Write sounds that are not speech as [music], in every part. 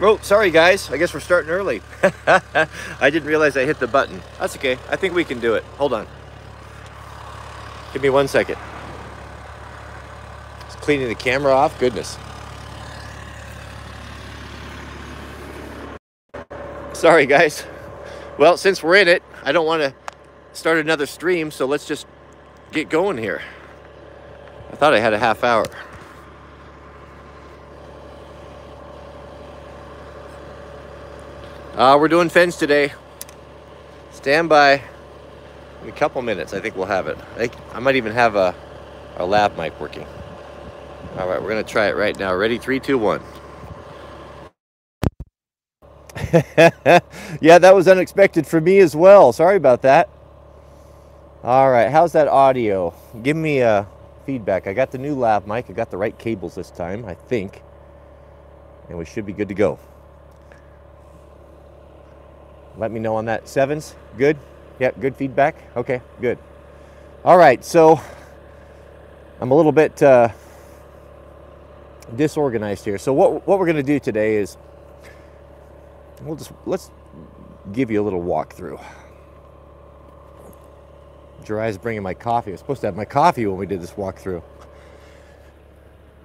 Oh, sorry guys. I guess we're starting early. [laughs] I didn't realize I hit the button. That's okay. I think we can do it. Hold on. Give me one second. Just cleaning the camera off. Goodness. Sorry guys. Well, since we're in it, I don't want to start another stream, so let's just get going here. I thought I had a half hour. Uh, we're doing fence today. Stand by. In a couple minutes, I think we'll have it. I, I might even have a, our lab mic working. All right, we're gonna try it right now. Ready? Three, two, one. [laughs] yeah, that was unexpected for me as well. Sorry about that. All right, how's that audio? Give me a uh, feedback. I got the new lab mic. I got the right cables this time, I think. And we should be good to go. Let me know on that. Sevens, good? Yeah, good feedback? Okay, good. All right, so I'm a little bit uh, disorganized here. So what, what we're going to do today is we'll just, let's give you a little walkthrough. Jiraiya's bringing my coffee. I was supposed to have my coffee when we did this walkthrough.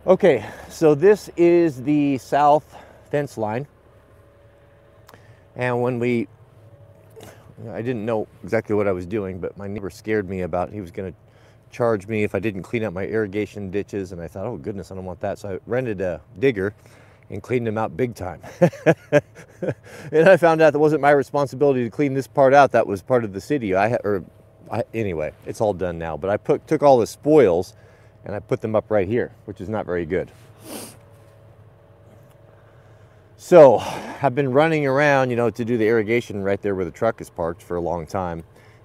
Okay, so this is the south fence line. And when we I didn't know exactly what I was doing, but my neighbor scared me about he was going to charge me if I didn't clean up my irrigation ditches. And I thought, oh goodness, I don't want that. So I rented a digger and cleaned them out big time. [laughs] and I found out that wasn't my responsibility to clean this part out. That was part of the city. I or I, anyway, it's all done now. But I put took all the spoils and I put them up right here, which is not very good. So I've been running around, you know, to do the irrigation right there where the truck is parked for a long time.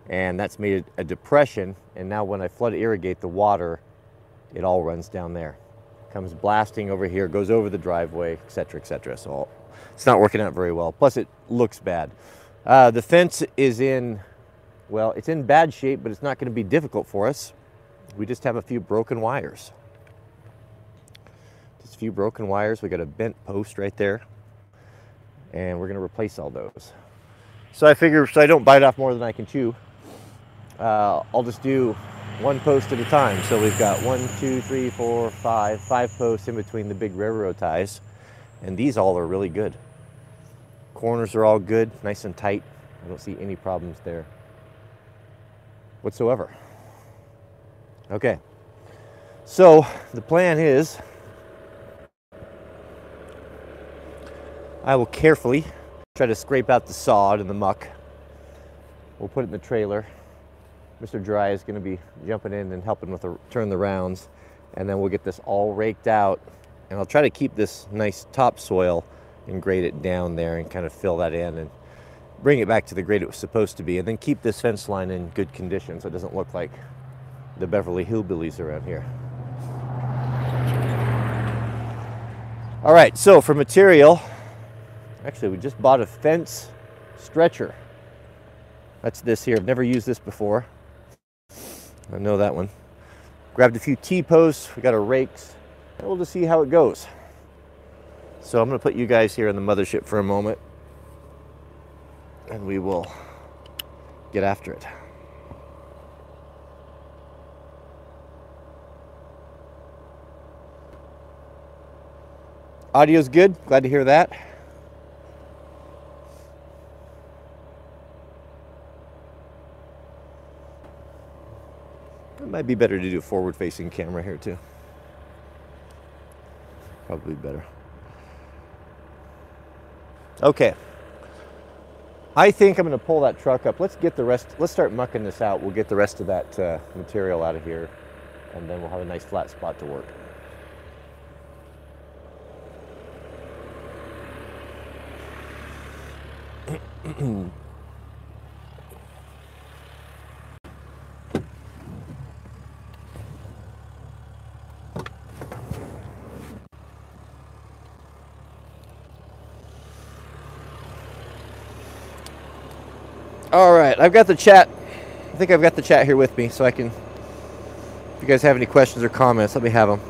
And that's made a depression. And now when I flood irrigate the water, it all runs down there. Comes blasting over here, goes over the driveway, etc., etc. So it's not working out very well. Plus it looks bad. Uh, the fence is in, well, it's in bad shape, but it's not going to be difficult for us. We just have a few broken wires. Just a few broken wires. We got a bent post right there and we're going to replace all those. So I figure so I don't bite off more than I can chew, uh, I'll just do one post at a time. So we've got one, two, three, four, five, five posts in between the big railroad ties, and these all are really good. Corners are all good, nice and tight. I don't see any problems there whatsoever. Okay, so the plan is I will carefully try to scrape out the sod and the muck. We'll put it in the trailer. Mr. Dry is going to be jumping in and helping with the turn the rounds. And then we'll get this all raked out. And I'll try to keep this nice topsoil and grade it down there and kind of fill that in and bring it back to the grade it was supposed to be. And then keep this fence line in good condition so it doesn't look like the Beverly Hillbillies around here. All right, so for material, Actually, we just bought a fence stretcher. That's this here. I've never used this before. I know that one. Grabbed a few T-posts. We got our rakes. And we'll just see how it goes. So I'm going to put you guys here in the mothership for a moment. And we will get after it. Audio's good. Glad to hear that. It might be better to do a forward facing camera here too. Probably better. Okay. I think I'm going to pull that truck up. Let's get the rest, let's start mucking this out. We'll get the rest of that uh, material out of here and then we'll have a nice flat spot to work. [clears throat] All right, I've got the chat. I think I've got the chat here with me, so I can. If you guys have any questions or comments, let me have them.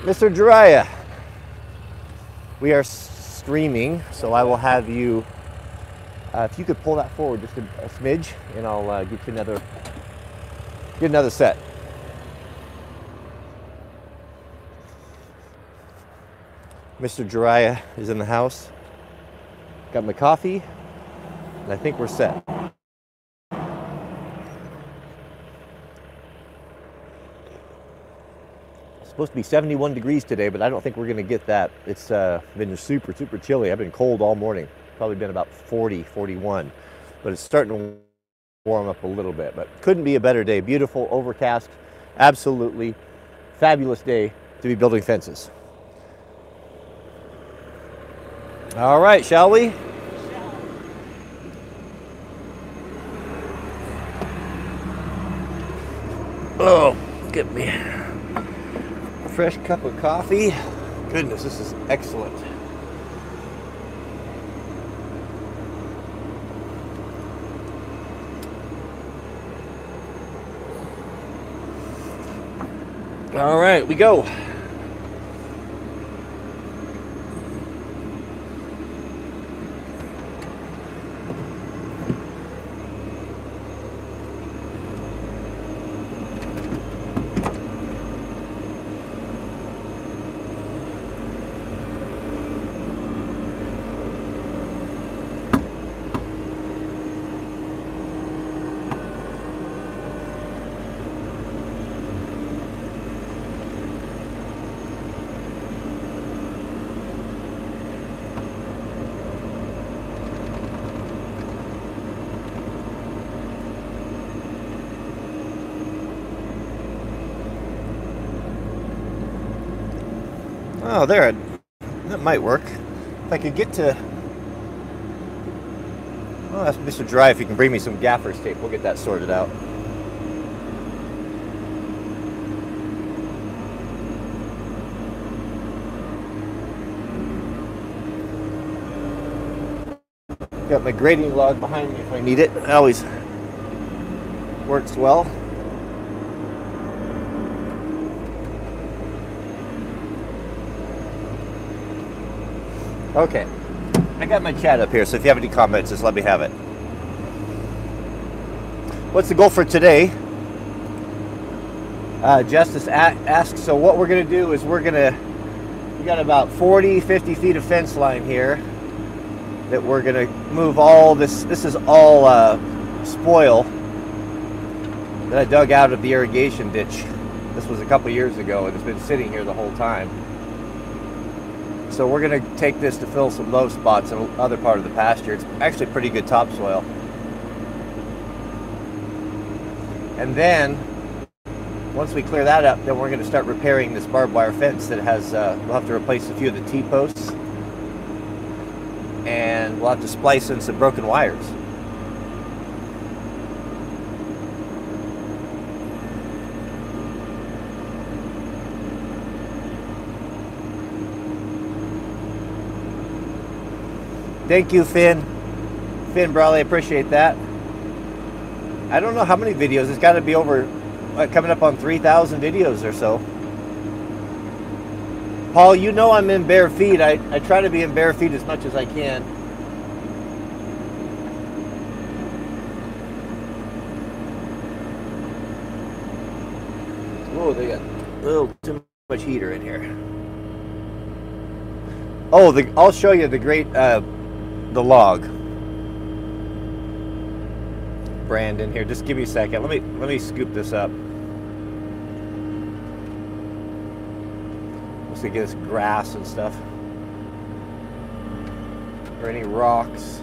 Mr. Jiraiya, we are streaming, so I will have you. Uh, if you could pull that forward just a, a smidge, and I'll uh, get you another get another set. Mr. Jiraiya is in the house. Got my coffee, and I think we're set. It's supposed to be 71 degrees today, but I don't think we're going to get that. It's uh, been super, super chilly. I've been cold all morning. Probably been about 40, 41, but it's starting to warm up a little bit. But couldn't be a better day. Beautiful, overcast, absolutely fabulous day to be building fences. All right, shall we? Oh, get me a fresh cup of coffee. Goodness, this is excellent. All right, we go. Oh, there. That might work. If I could get to... Oh, that's Mr. Dry. If you can bring me some gaffer's tape, we'll get that sorted out. Got my grading log behind me if I need it. It always works well. Okay. I got my chat up here, so if you have any comments, just let me have it. What's the goal for today? Uh, Justice asks, so what we're going to do is we're going to, we got about 40, 50 feet of fence line here that we're going to move all this, this is all uh, spoil that I dug out of the irrigation ditch. This was a couple years ago and it's been sitting here the whole time. So we're going to take this to fill some low spots in other part of the pasture. It's actually pretty good topsoil. And then, once we clear that up, then we're going to start repairing this barbed wire fence that has, uh, we'll have to replace a few of the T-posts. And we'll have to splice in some broken wires. Thank you, Finn. Finn Brawley, appreciate that. I don't know how many videos. It's got to be over, coming up on 3,000 videos or so. Paul, you know I'm in bare feet. I, I try to be in bare feet as much as I can. Oh, they got a little too much heater in here. Oh, the, I'll show you the great uh, the log. Brandon here, just give me a second. Let me let me scoop this up. Let's get this grass and stuff. Or any rocks.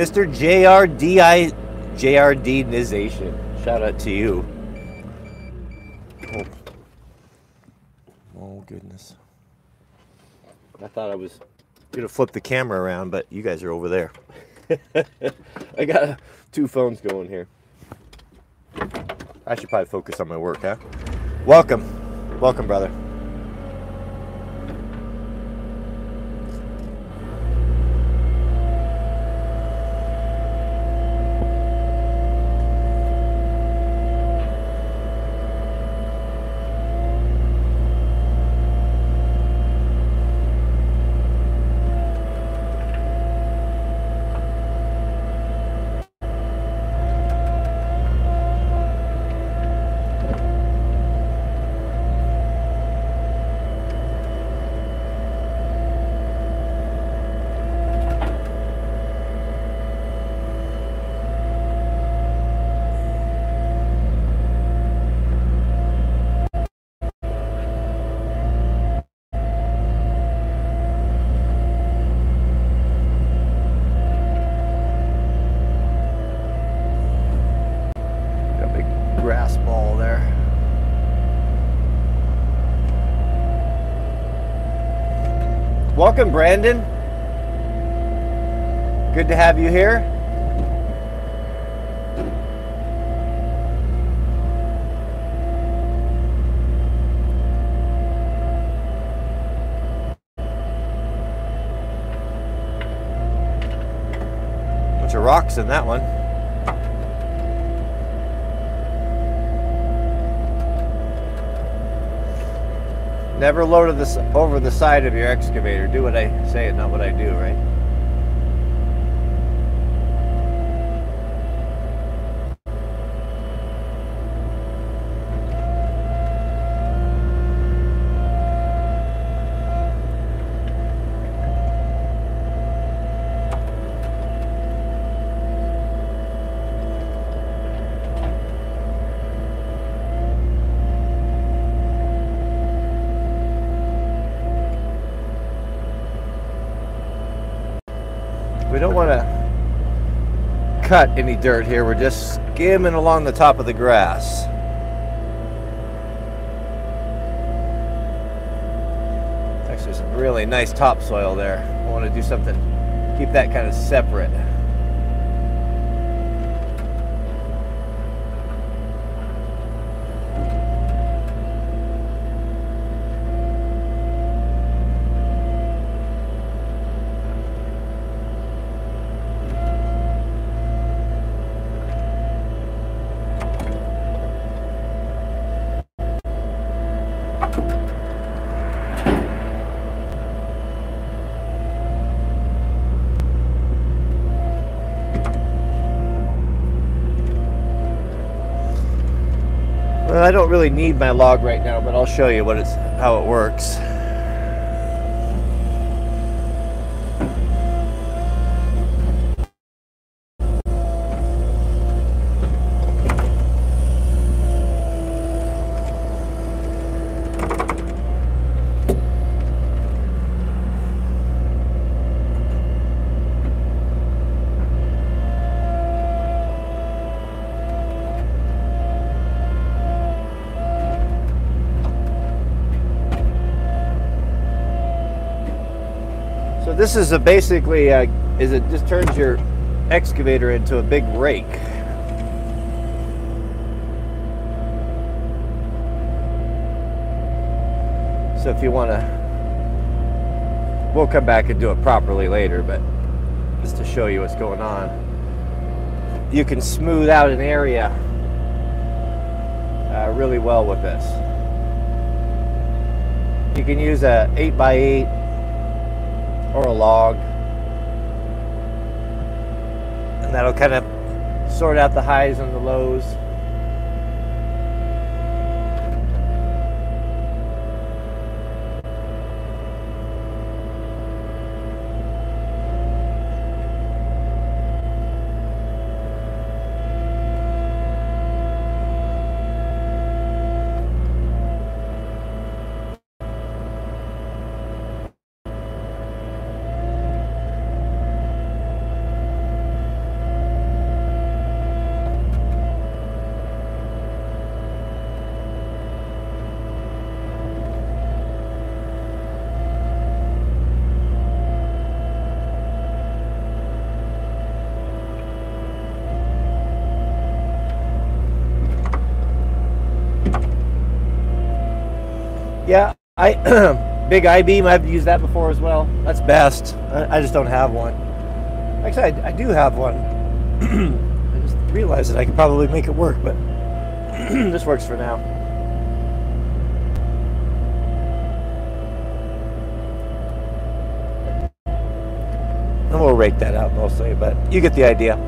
Mr. JRDI JRDization. Shout out to you. Oh. oh goodness. I thought I was gonna flip the camera around, but you guys are over there. [laughs] I got two phones going here. I should probably focus on my work, huh? Welcome. Welcome, brother. Welcome, Brandon. Good to have you here. Bunch of rocks in that one. Never load this over the side of your excavator. Do what I say and not what I do, right? Cut any dirt here. We're just skimming along the top of the grass. Actually, some really nice topsoil there. I want to do something, keep that kind of separate. Well, I don't really need my log right now, but I'll show you what it's how it works. This is a basically a, is it just turns your excavator into a big rake. So if you want to, we'll come back and do it properly later, but just to show you what's going on. You can smooth out an area uh, really well with this. You can use a 8 by 8 or a log. And that'll kind of sort out the highs and the lows. Yeah, I [clears throat] big I beam. I've used that before as well. That's best. I, I just don't have one. Actually, I, I do have one. [clears throat] I just realized that I could probably make it work, but [clears throat] this works for now. And we'll rake that out mostly, but you get the idea.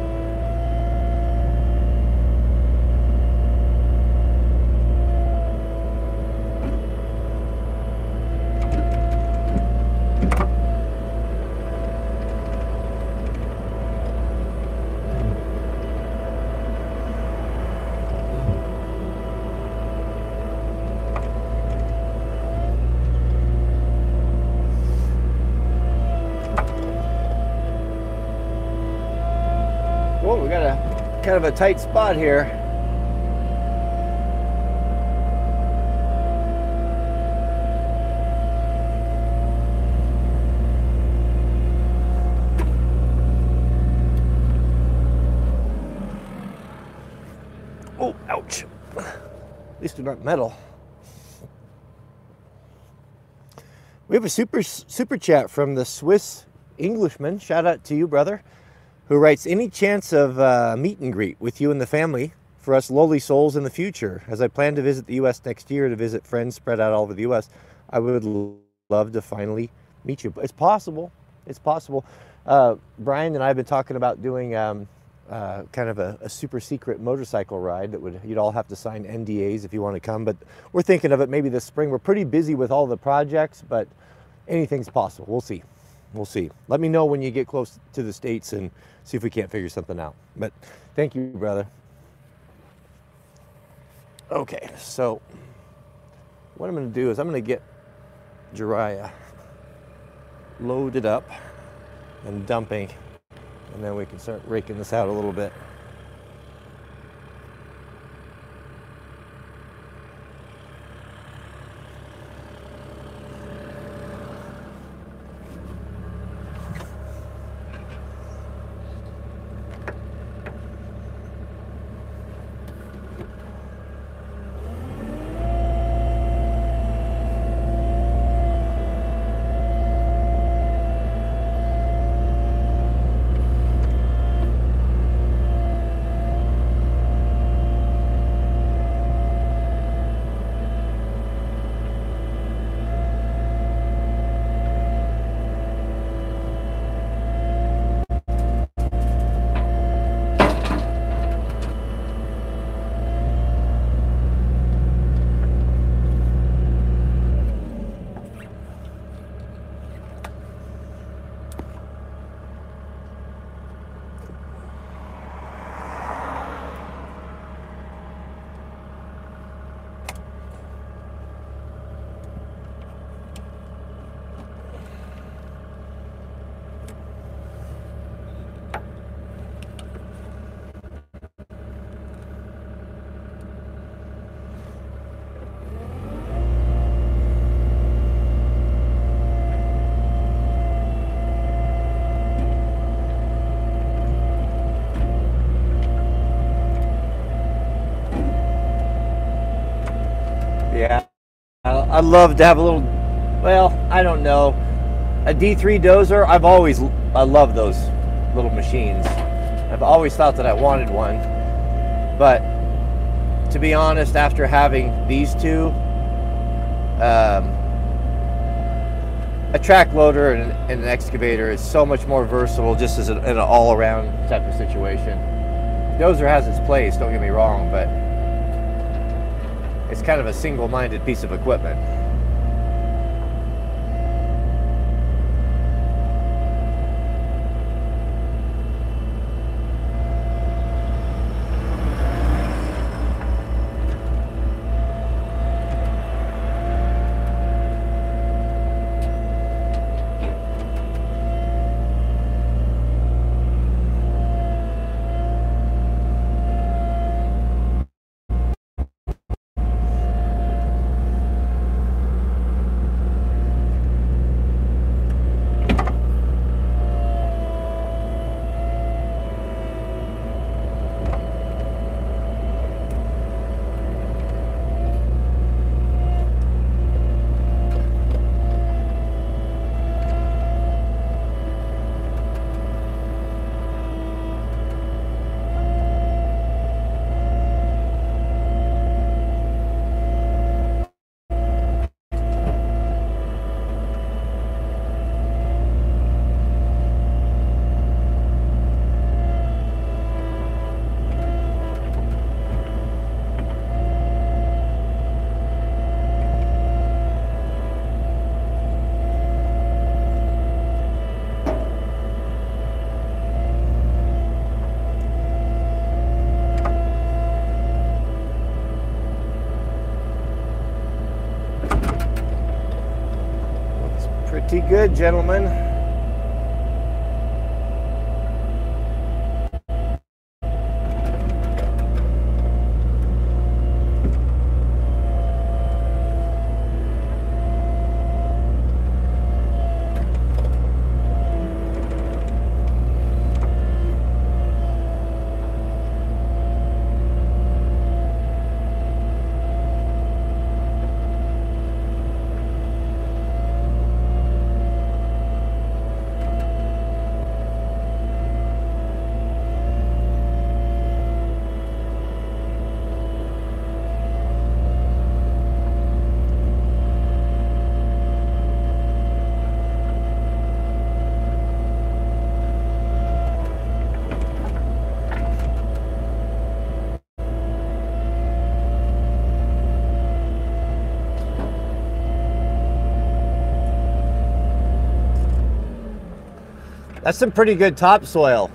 tight spot here. Oh, ouch. At least they're not metal. We have a super super chat from the Swiss Englishman. Shout out to you, brother who writes, "Any chance of uh, meet and greet with you and the family for us lowly souls in the future? As I plan to visit the U.S. next year to visit friends spread out all over the U.S., I would love to finally meet you. It's possible. It's possible. Uh, Brian and I have been talking about doing." Um, uh, kind of a, a, super secret motorcycle ride that would you'd all have to sign NDAs if you want to come. But we're thinking of it maybe this spring. We're pretty busy with all the projects, but anything's possible. We'll see. We'll see. Let me know when you get close to the states and see if we can't figure something out. But thank you, brother. Okay, so what I'm going to do is I'm going to get Jiraiya loaded up and dumping and then we can start raking this out a little bit. I'd love to have a little, well, I don't know, a D3 dozer. I've always, I love those little machines. I've always thought that I wanted one. But to be honest, after having these two, um, a track loader and, and, an excavator is so much more versatile just as an, an all-around type of situation. Dozer has its place, don't get me wrong, but it's kind of a single-minded piece of equipment. pretty good, gentlemen. That's some pretty good topsoil.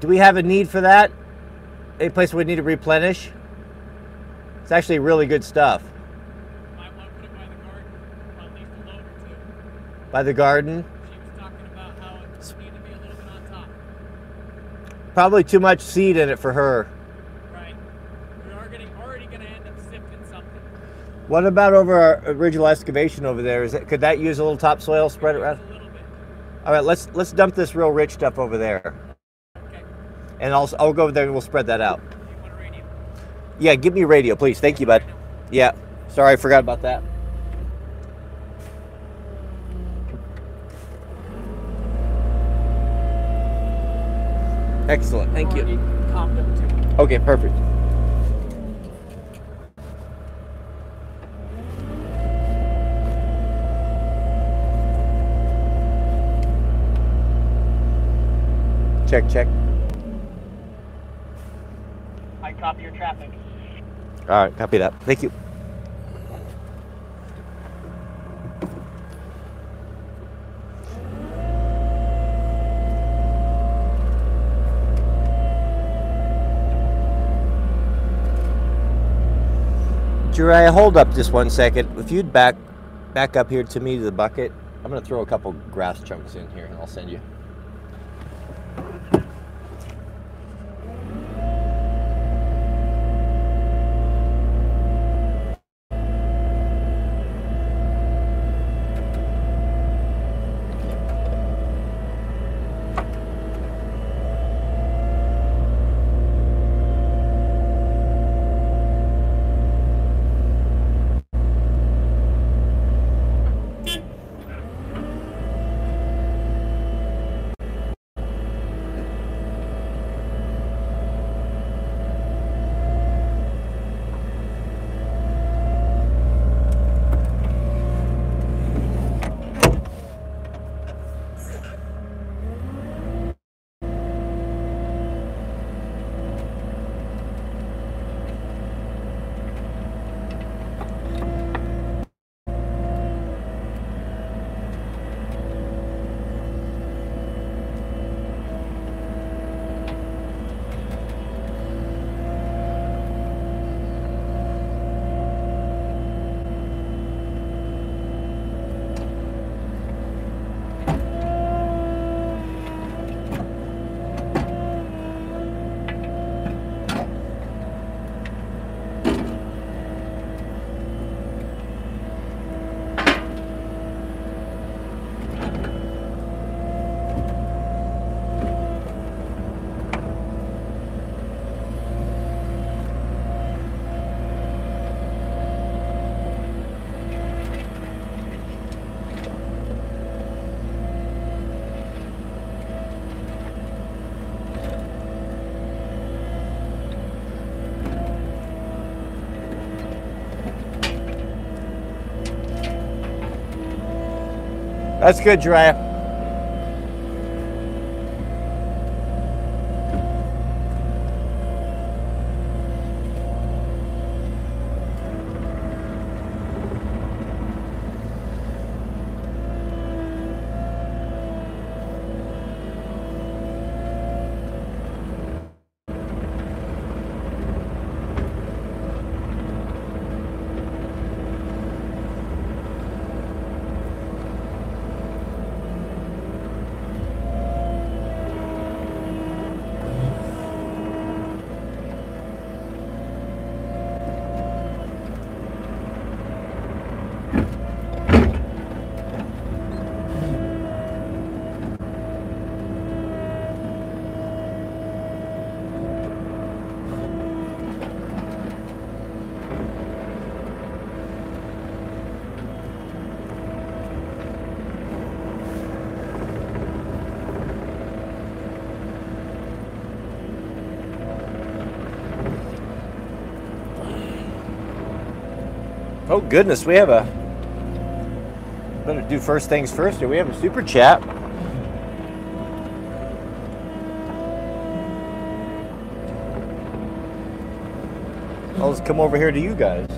Do we have a need for that? Any place we need to replenish? It's actually really good stuff. Might want to put it by the garden, at least a load or two. By the garden. She was talking about how it needed to be a little bit on top. Probably too much seed in it for her. Right. We are getting already going to end up sifting something. What about over our original excavation over there? Is it could that use a little topsoil spread it around? Just a little bit. All right, let's let's dump this real rich stuff over there, Okay. and I'll I'll go over there and we'll spread that out. You want a radio? Yeah, give me a radio, please. Thank you, bud. Yeah. Sorry, I forgot about that. Excellent. Thank you. Already Calmed up too. Okay, perfect. Check, check. I copy your traffic. All right, copy that. Thank you. Jariah, hold up just one second. If you'd back back up here to me to the bucket, I'm gonna throw a couple grass chunks in here and I'll send you. That's good, Jariah. Goodness, we have a better do first things first here. We have a super chat. I'll just come over here to you guys.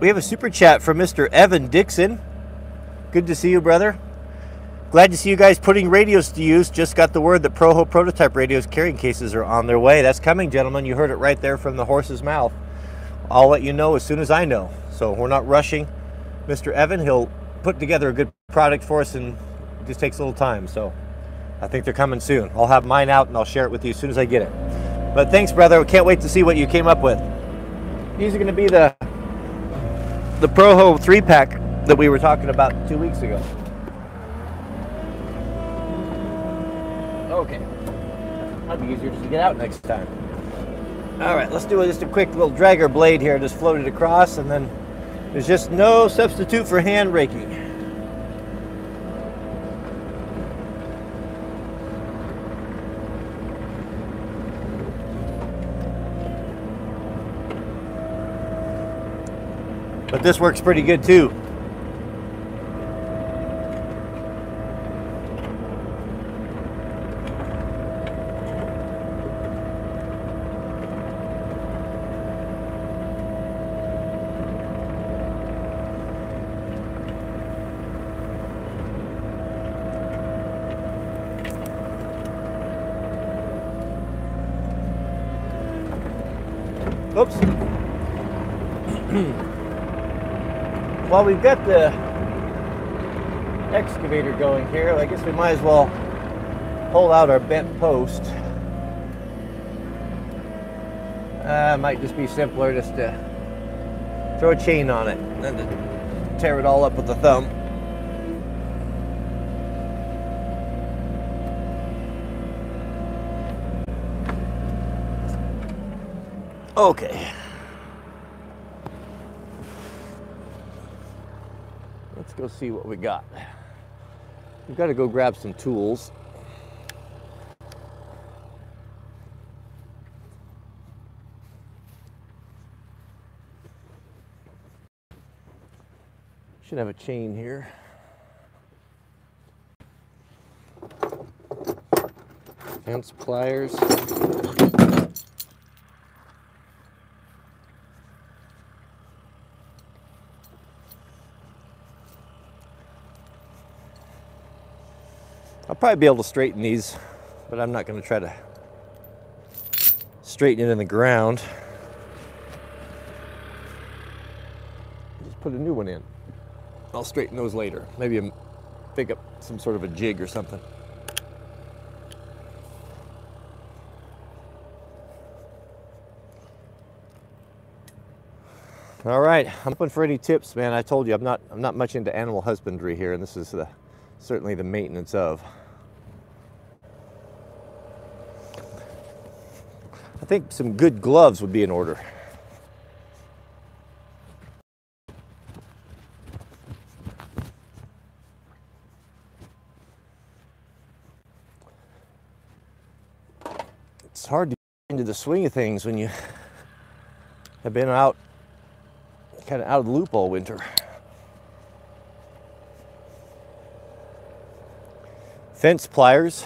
We have a super chat from Mr. Evan Dixon. Good to see you, brother. Glad to see you guys putting radios to use. Just got the word that Proho prototype radios carrying cases are on their way. That's coming, gentlemen. You heard it right there from the horse's mouth. I'll let you know as soon as I know. So we're not rushing. Mr. Evan, he'll put together a good product for us and it just takes a little time. So I think they're coming soon. I'll have mine out and I'll share it with you as soon as I get it. But thanks, brother. Can't wait to see what you came up with. These are going to be the the Proho three pack that we were talking about two weeks ago. Okay, that'll be easier just to get out next time. All right, let's do just a quick little dragger blade here. Just float it across, and then there's just no substitute for hand raking. But this works pretty good too. Oops. While we've got the excavator going here, I guess we might as well pull out our bent post. Uh, might just be simpler just to throw a chain on it and then to tear it all up with the thumb. Okay. Let's go see what we got. We've got to go grab some tools. Should have a chain here. Fence pliers. Probably be able to straighten these, but I'm not going to try to straighten it in the ground. Just put a new one in. I'll straighten those later. Maybe I'm- pick up some sort of a jig or something. All right, I'm open for any tips, man. I told you I'm not I'm not much into animal husbandry here, and this is the certainly the maintenance of. I think some good gloves would be in order. It's hard to get into the swing of things when you [laughs] have been out kind of out of the loop all winter. Fence pliers.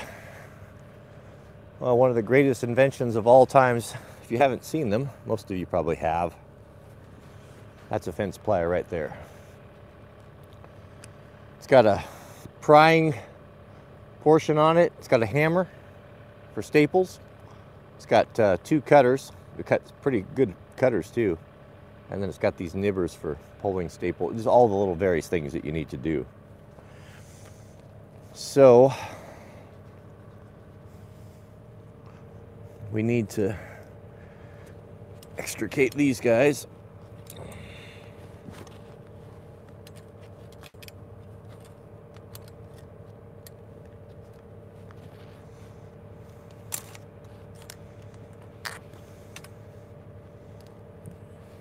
Well, one of the greatest inventions of all times. [laughs] If you haven't seen them, most of you probably have. That's a fence plier right there. It's got a prying portion on it. It's got a hammer for staples. It's got uh, two cutters. The cut pretty good cutters too. And then it's got these nibbers for pulling staples. Just all the little various things that you need to do. So we need to extricate these guys.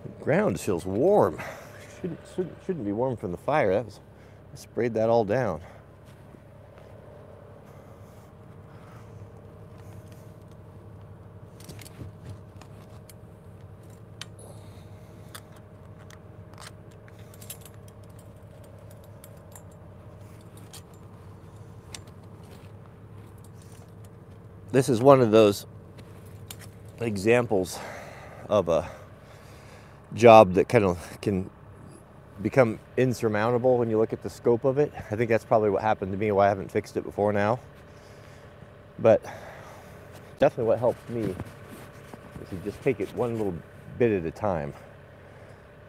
The ground feels warm. Shouldn't, shouldn't, shouldn't be warm from the fire. That was, I sprayed that all down. This is one of those examples of a job that kind of can become insurmountable when you look at the scope of it. I think that's probably what happened to me, why I haven't fixed it before now. But definitely what helped me is to just take it one little bit at a time.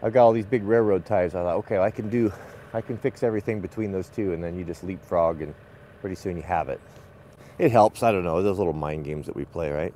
I've got all these big railroad ties. I thought, okay, I can do, I can fix everything between those two, and then you just leapfrog, and pretty soon you have it. It helps. I don't know those little mind games that we play, right?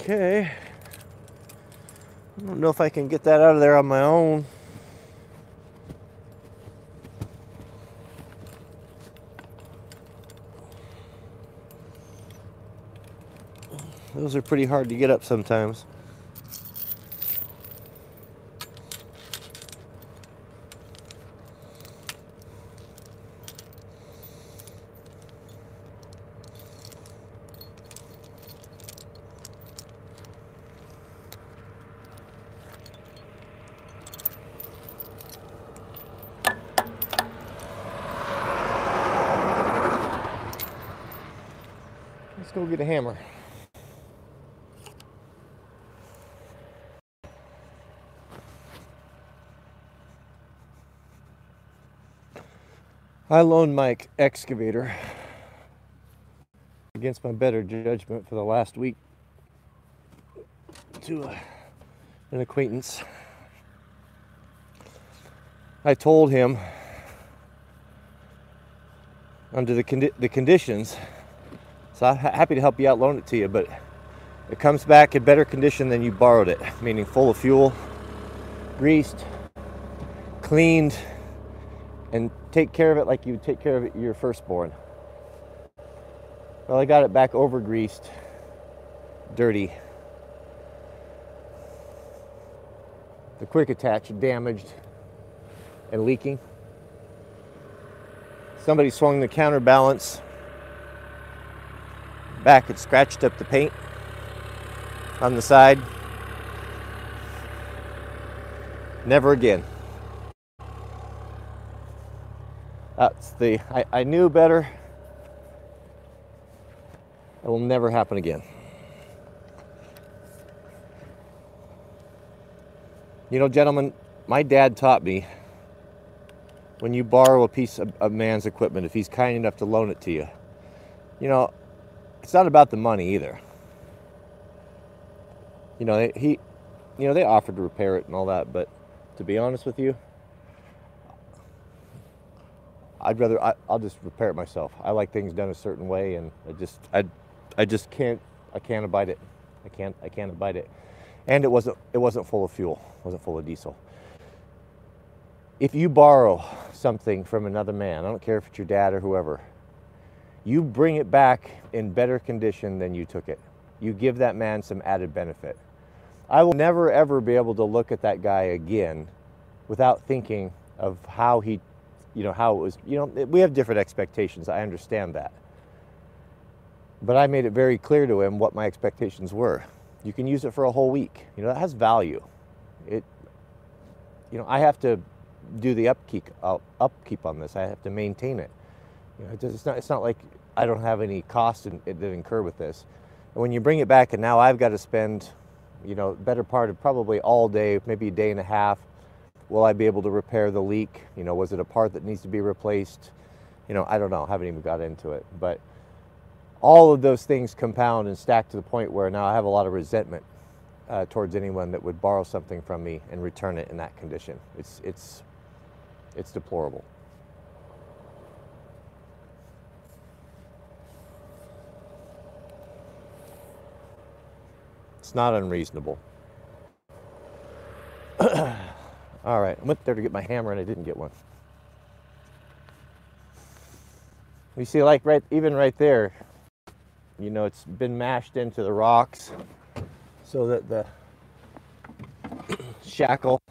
Okay. I don't know if I can get that out of there on my own. Those are pretty hard to get up sometimes. Let's go get a hammer. I loaned my excavator against my better judgment for the last week to uh, an acquaintance. I told him under the, condi- the conditions so I'm happy to help you out, loan it to you, but it comes back in better condition than you borrowed it, meaning full of fuel, greased, cleaned, take care of it like you would take care of your firstborn. Well, I got it back over greased, dirty. The quick attach damaged and leaking. Somebody swung the counterbalance back it scratched up the paint on the side. Never again. That's the, I, I knew better. It will never happen again. You know, gentlemen, my dad taught me when you borrow a piece of a man's equipment, if he's kind enough to loan it to you, you know, it's not about the money either. You know, he, you know, they offered to repair it and all that, but to be honest with you, I'd rather I, will just repair it myself. I like things done a certain way, and I just I, I just can't I can't abide it. I can't I can't abide it. And it wasn't it wasn't full of fuel. It wasn't full of diesel. If you borrow something from another man, I don't care if it's your dad or whoever, you bring it back in better condition than you took it. You give that man some added benefit. I will never ever be able to look at that guy again without thinking of how he, you know, how it was, you know, we have different expectations. I understand that. But I made it very clear to him what my expectations were. You can use it for a whole week. You know, that has value. It, you know, I have to do the upkeep, uh, upkeep on this. I have to maintain it. You know, it's not, it's not like I don't have any cost in, that incur with this. And when you bring it back and now I've got to spend, you know, better part of probably all day, maybe a day and a half, will I be able to repair the leak? You know, was it a part that needs to be replaced? You know, I don't know. I haven't even got into it. But all of those things compound and stack to the point where now I have a lot of resentment uh, towards anyone that would borrow something from me and return it in that condition. It's, it's, it's deplorable. It's not unreasonable. [clears throat] All right, I went there to get my hammer and I didn't get one. You see, like right, even right there, you know, it's been mashed into the rocks so that the [coughs] shackle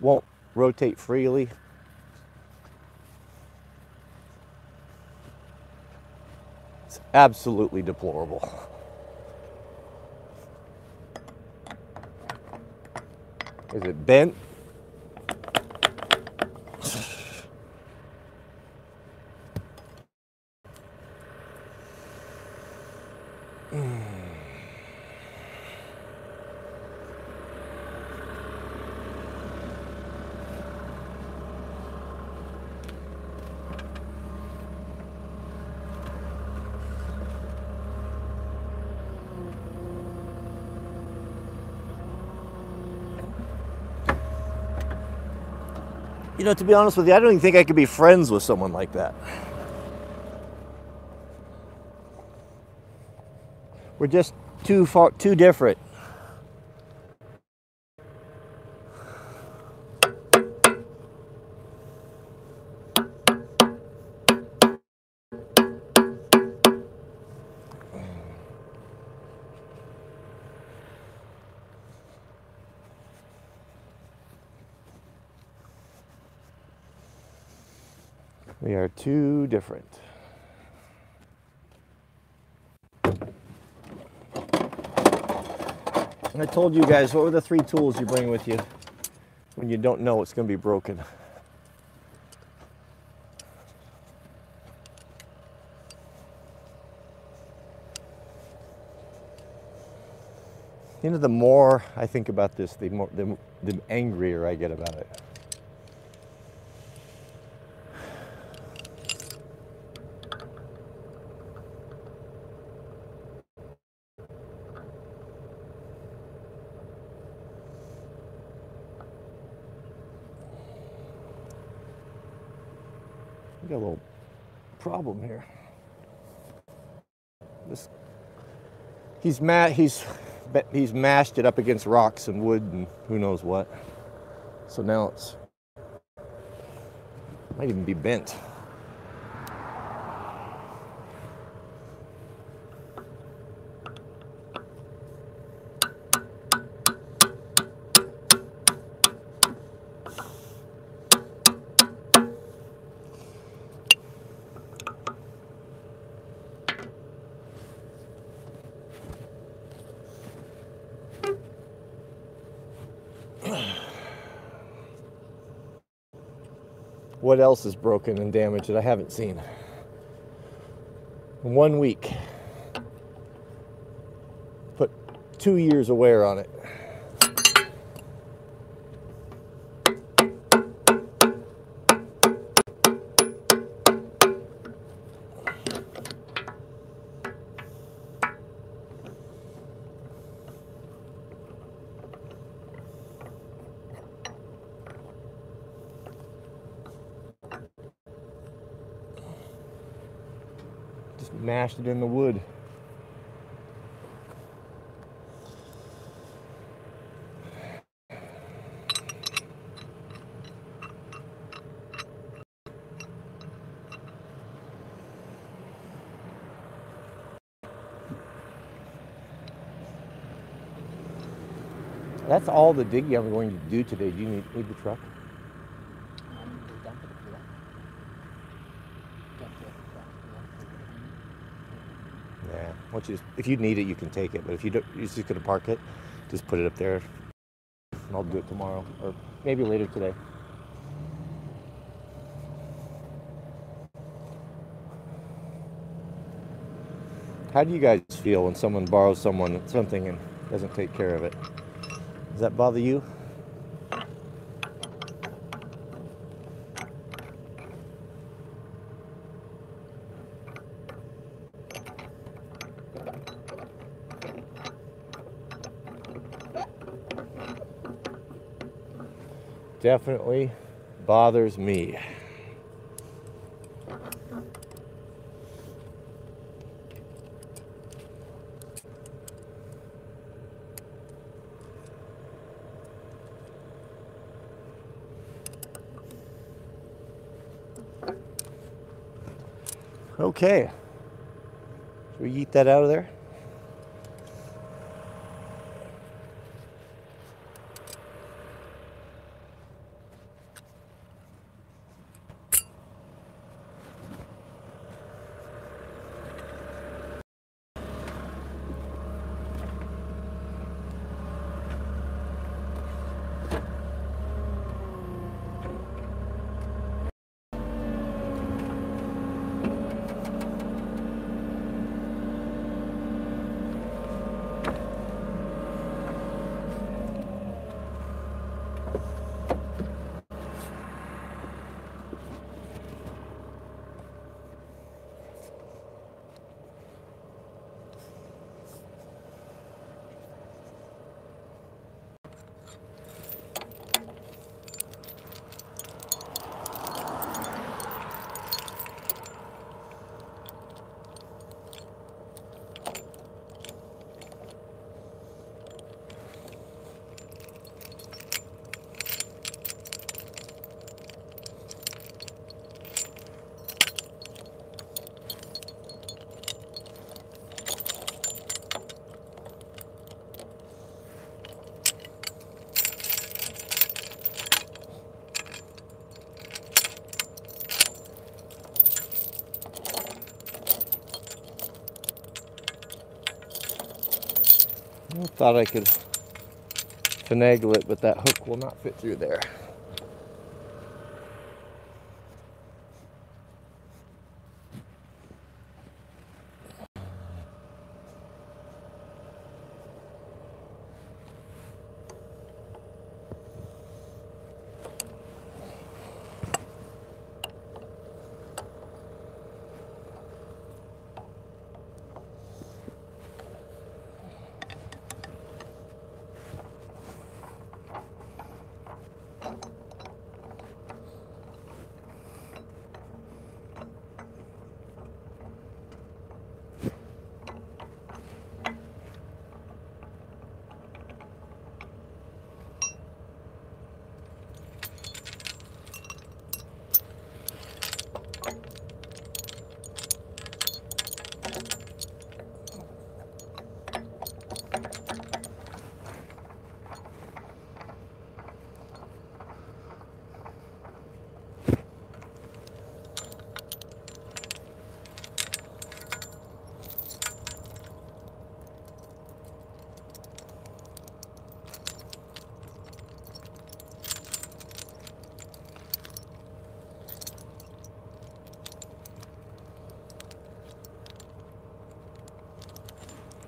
won't rotate freely. It's absolutely deplorable. Is it bent? Know, to be honest with you, I don't even think I could be friends with someone like that. We're just too far, too different. We are too different. And I told you guys what were the three tools you bring with you when you don't know it's going to be broken. You know, the more I think about this, the more the, the angrier I get about it. We got a little problem here. This, he's ma- he's he's mashed it up against rocks and wood and who knows what. So now it's might even be bent. What else is broken and damaged that I haven't seen? In one week. Put two years of wear on it. It in the wood. That's all the digging I'm going to do today. Do you need, need the truck? Um, we're done for the pool. Got the truck, Yeah. Once you if you need it, you can take it. But if you don't, you're just gonna park it, just put it up there. And I'll do it tomorrow or maybe later today. How do you guys feel when someone borrows someone something and doesn't take care of it? Does that bother you? Definitely bothers me. Okay. Should we eat that out of there? I thought I could finagle it, but that hook will not fit through there.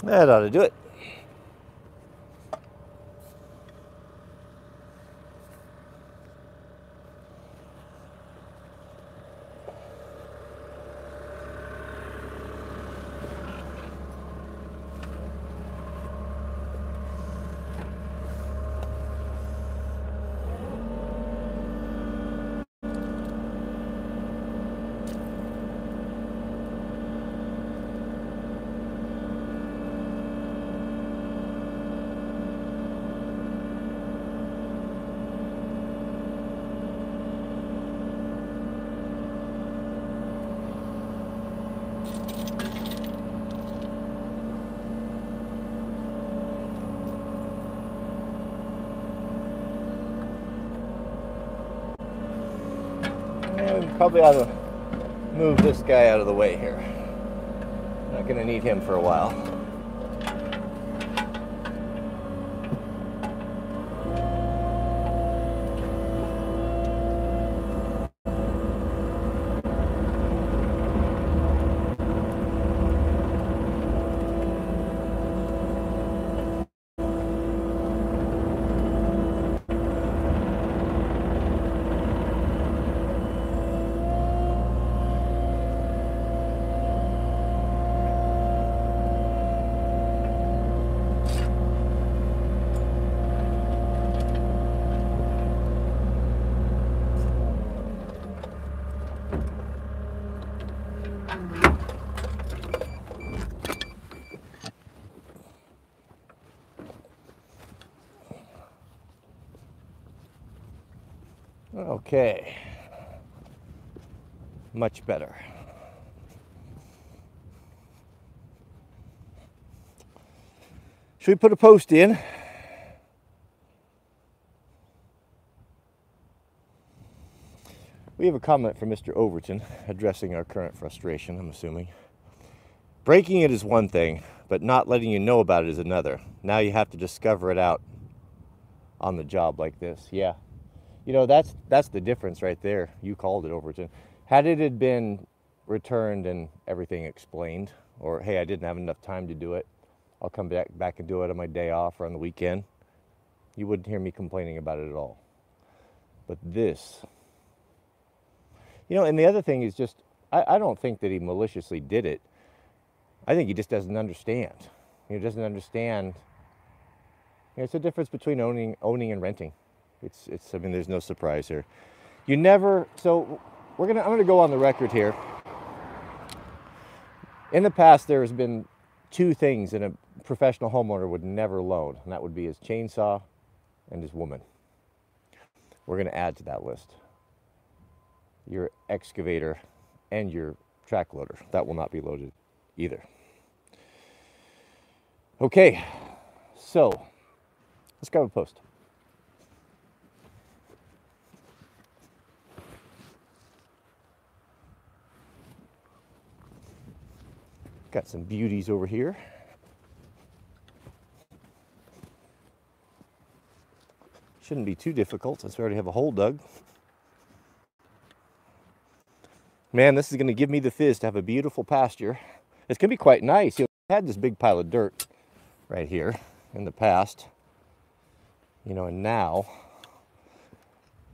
That ought to do it. And we probably ought to move this guy out of the way here. Not gonna need him for a while. Okay. Much better. Should we put a post in? We have a comment from Mr. Overton addressing our current frustration, I'm assuming. Breaking it is one thing, but not letting you know about it is another. Now you have to discover it out on the job like this. Yeah, you know, that's that's the difference right there. You called it Overton. Had it had been returned and everything explained, or hey, I didn't have enough time to do it, I'll come back back and do it on my day off or on the weekend. You wouldn't hear me complaining about it at all. But this, you know, and the other thing is just, I, I don't think that he maliciously did it. I think he just doesn't understand. He doesn't understand. You know, it's a difference between owning, owning and renting. It's, it's. I mean, there's no surprise here. You never. So we're gonna. I'm gonna go on the record here. In the past, there has been two things that a professional homeowner would never loan, and that would be his chainsaw and his woman. We're to add to that list your excavator and your track loader. That will not be loaded either. Okay, so let's grab a post. Got some beauties over here. Shouldn't be too difficult since we already have a hole dug. Man, this is going to give me the fizz to have a beautiful pasture. It's going to be quite nice. You know, had this big pile of dirt right here in the past. You know, and now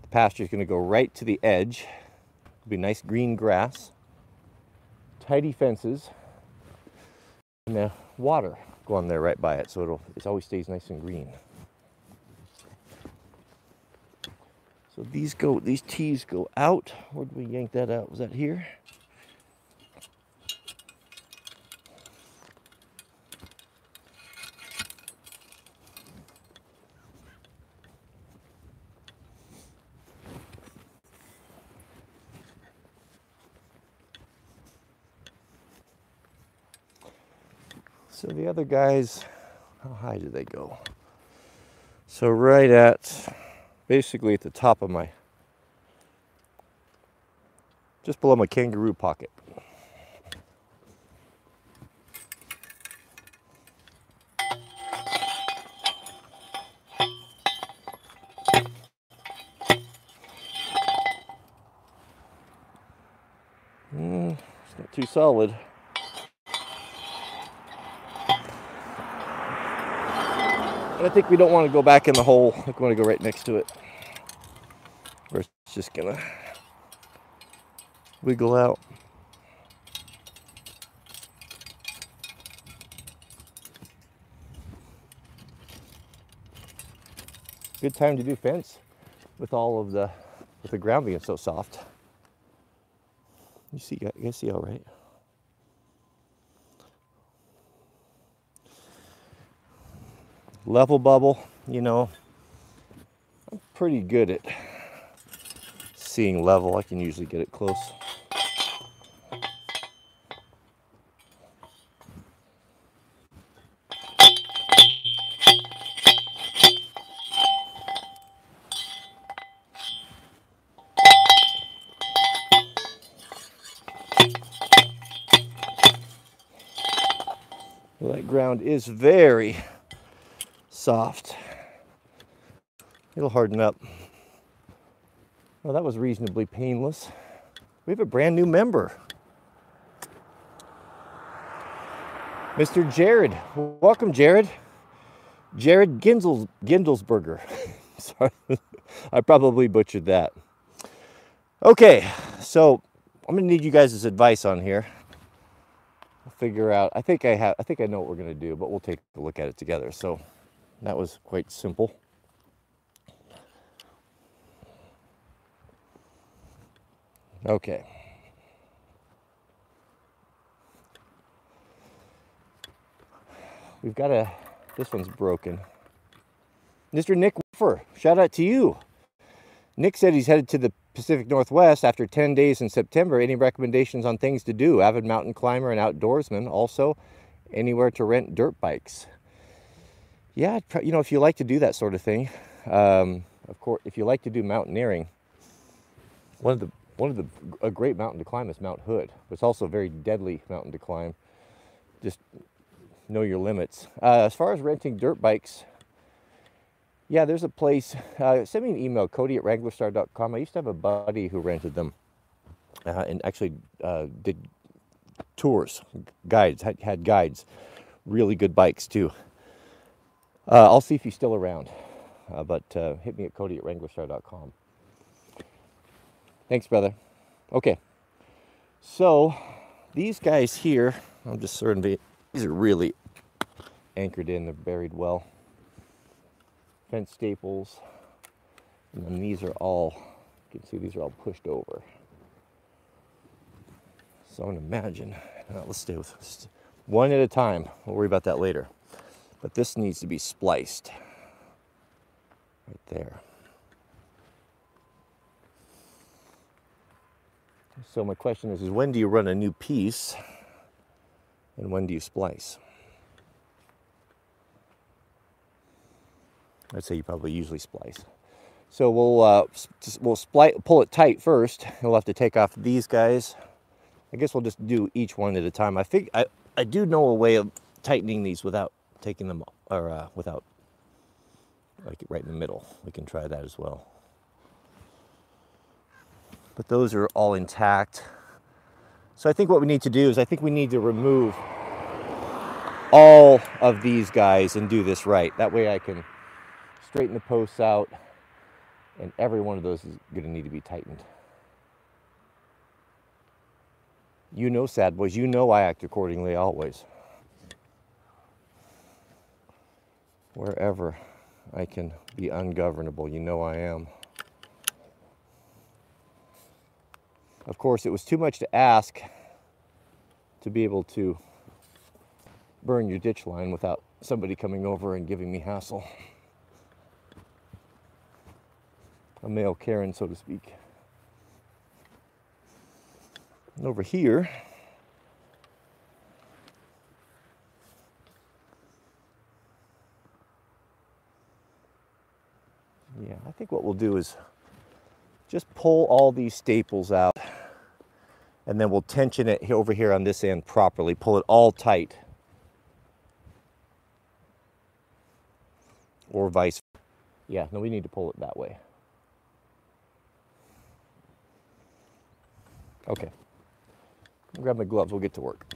the pasture is going to go right to the edge. It'll be nice green grass, tidy fences, and the water going there right by it, so it'll it always stays nice and green. So these go, these tees go out. Where did we yank that out? Was that here? So the other guys, how high do they go? So right at basically at the top of my, just below my kangaroo pocket. Mm, it's not too solid. And I think we don't want to go back in the hole. I think we want to go right next to it. Or it's just gonna wiggle out. Good time to do fence with all of the with the ground being so soft. You see, you guys see all right. Level bubble, you know, I'm pretty good at seeing level. I can usually get it close. That ground is very soft. It'll harden up. Well, that was reasonably painless. We have a brand new member. Mr. Jared. Welcome, Jared. Jared Gindels, Gindelsberger. [laughs] Sorry, I probably butchered that. Okay, so I'm gonna need you guys' advice on here. I'll figure out. I think I have. I think I know what we're gonna do, but we'll take a look at it together. So that was quite simple. Okay. We've got a, this one's broken. Mr. Nick Wiffer, shout out to you. Nick said he's headed to the Pacific Northwest after 10 days in September. Any recommendations on things to do? Avid mountain climber and outdoorsman. Also, anywhere to rent dirt bikes. Yeah, you know, if you like to do that sort of thing, um, of course, if you like to do mountaineering, one of the one of the a great mountain to climb is Mount Hood. It's also a very deadly mountain to climb. Just know your limits. Uh, as far as renting dirt bikes, yeah, there's a place. Uh, send me an email, Cody at WranglerStar.com. I used to have a buddy who rented them uh, and actually uh, did tours, guides, had, had guides. Really good bikes too. Uh, I'll see if he's still around, uh, but uh, hit me at Cody at WranglerStar.com. Thanks, brother. Okay, so these guys here, I'm just certain these are really anchored in, they're buried well. Fence staples, and then these are all, you can see these are all pushed over. So I'm gonna imagine, let's stay with one at a time. We'll worry about that later. But this needs to be spliced right there. So my question is, is when do you run a new piece and when do you splice? I'd say you probably usually splice. So we'll uh, we'll pull it tight first. We'll have to take off these guys. I guess we'll just do each one at a time. I think I, I do know a way of tightening these without taking them or uh, without like right in the middle. We can try that as well. But those are all intact. So I think what we need to do is I think we need to remove all of these guys and do this right. That way I can straighten the posts out and every one of those is going to need to be tightened. You know, sad boys, you know I act accordingly always. Wherever I can be ungovernable, you know I am. Of course, it was too much to ask to be able to burn your ditch line without somebody coming over and giving me hassle. A male Karen, so to speak. And over here, yeah, I think what we'll do is just pull all these staples out and then we'll tension it over here on this end properly, pull it all tight. Or vice. Yeah, no, we need to pull it that way. Okay. Grab my gloves, we'll get to work.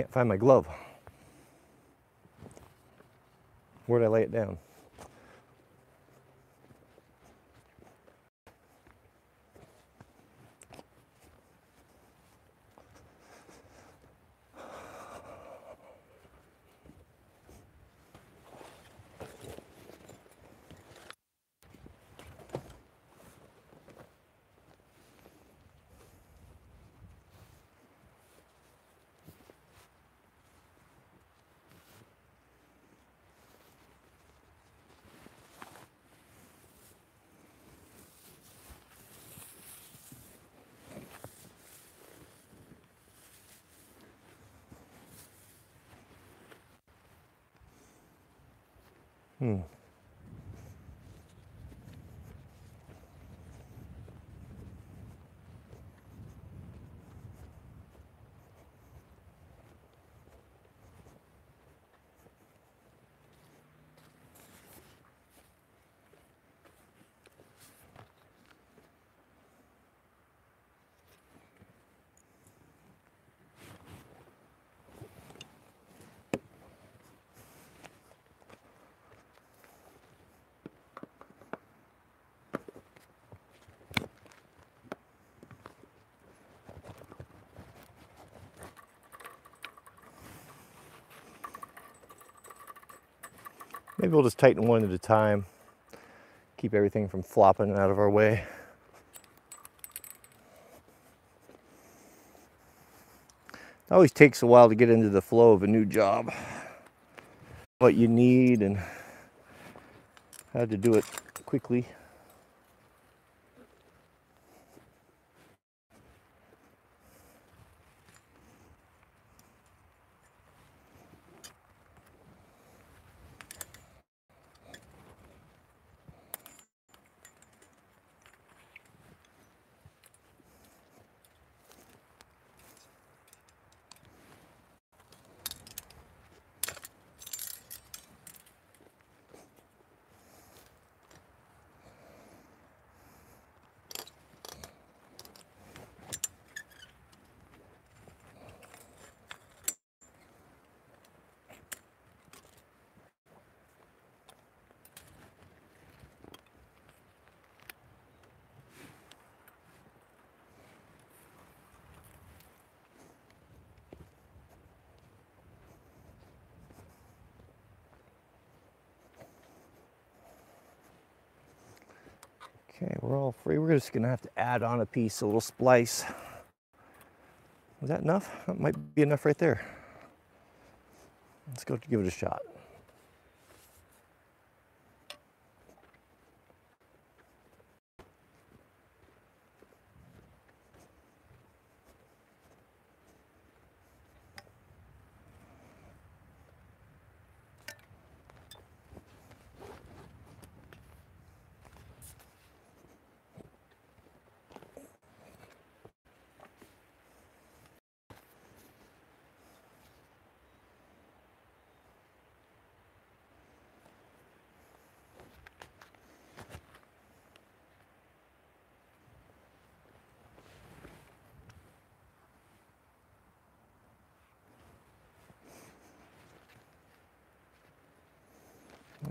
Can't find my glove. Where'd I lay it down? Hmm. Maybe we'll just tighten one at a time. Keep everything from flopping out of our way. It always takes a while to get into the flow of a new job. what you need and how to do it quickly. Okay, we're all free. We're just gonna have to add on a piece, a little splice. Is that enough? That might be enough right there. Let's go give it a shot.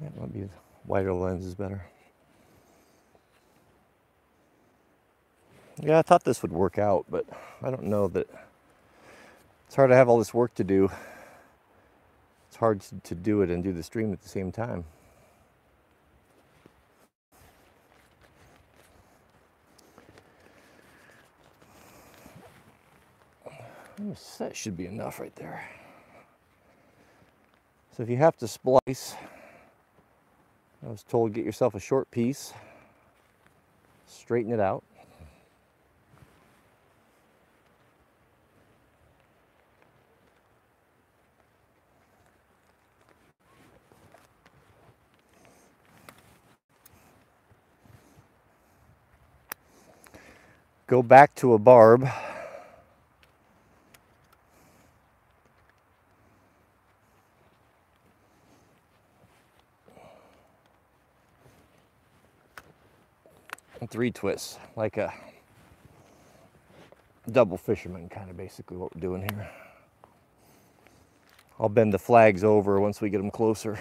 That might be wider lens is better. Yeah, I thought this would work out, but I don't know that it's hard to have all this work to do. It's hard to, to do it and do the stream at the same time. That should be enough right there. So if you have to splice, I was told get yourself a short piece, straighten it out. Go back to a barb. Three twists, like a double fisherman, kind of basically what we're doing here. I'll bend the flags over once we get them closer.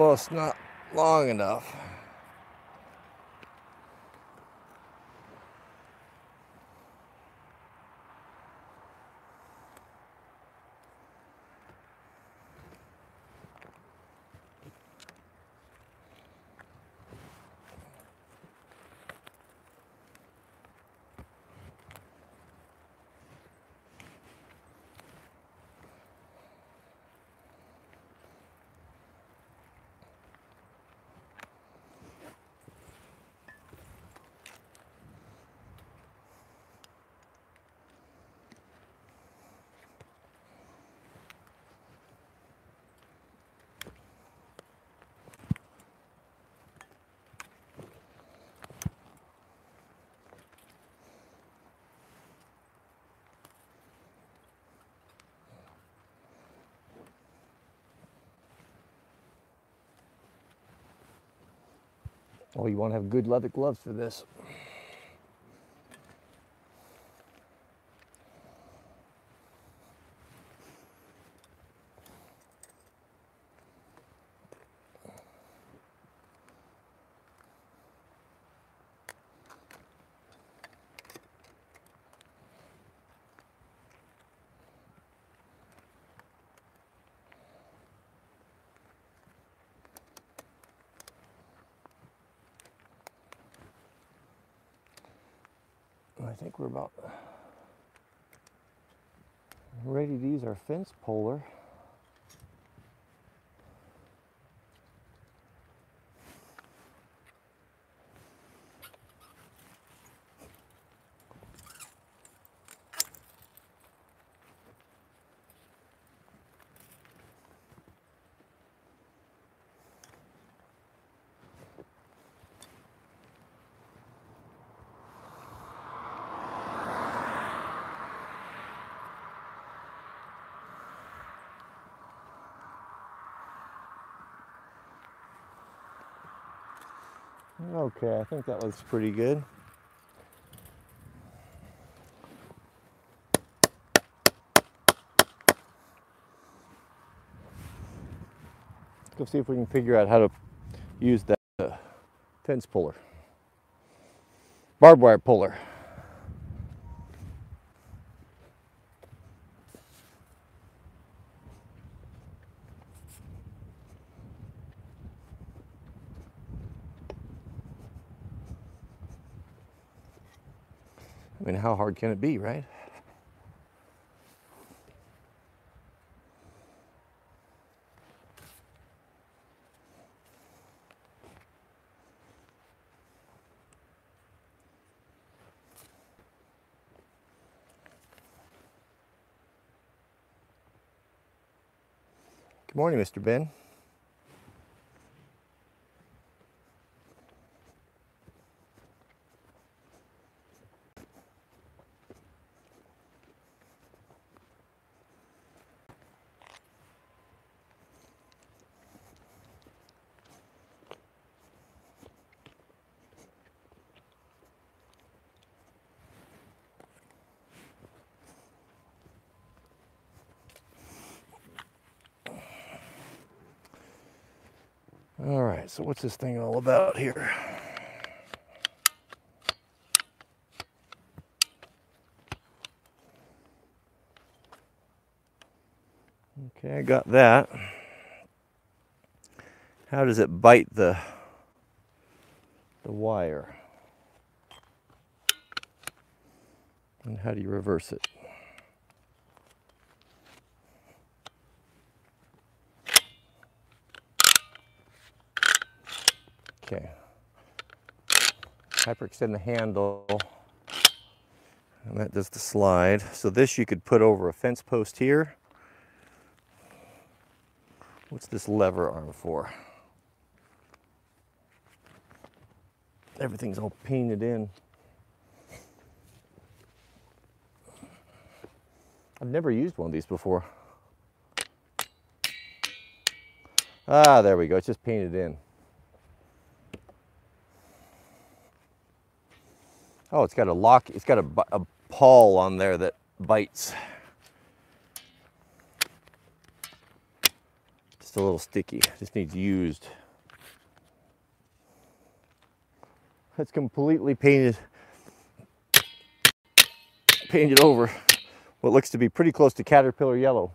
Almost not long enough. Oh, you want to have good leather gloves for this. I think we're about ready to use our fence puller. Okay, I think that looks pretty good. Let's go see if we can figure out how to use that uh, fence puller. Barbed wire puller. How hard can it be, right? Good morning, Mr. Ben. All right, so what's this thing all about here? Okay, I got that. How does it bite the the wire? And how do you reverse it? Okay. Hyperextend the handle. And that does the slide. So this you could put over a fence post here. What's this lever arm for? Everything's all painted in. I've never used one of these before. Ah, there we go. It's just painted in. Oh, it's got a lock. It's got a, a pawl on there that bites. Just a little sticky. Just needs used. That's completely painted painted over what looks to be pretty close to caterpillar yellow.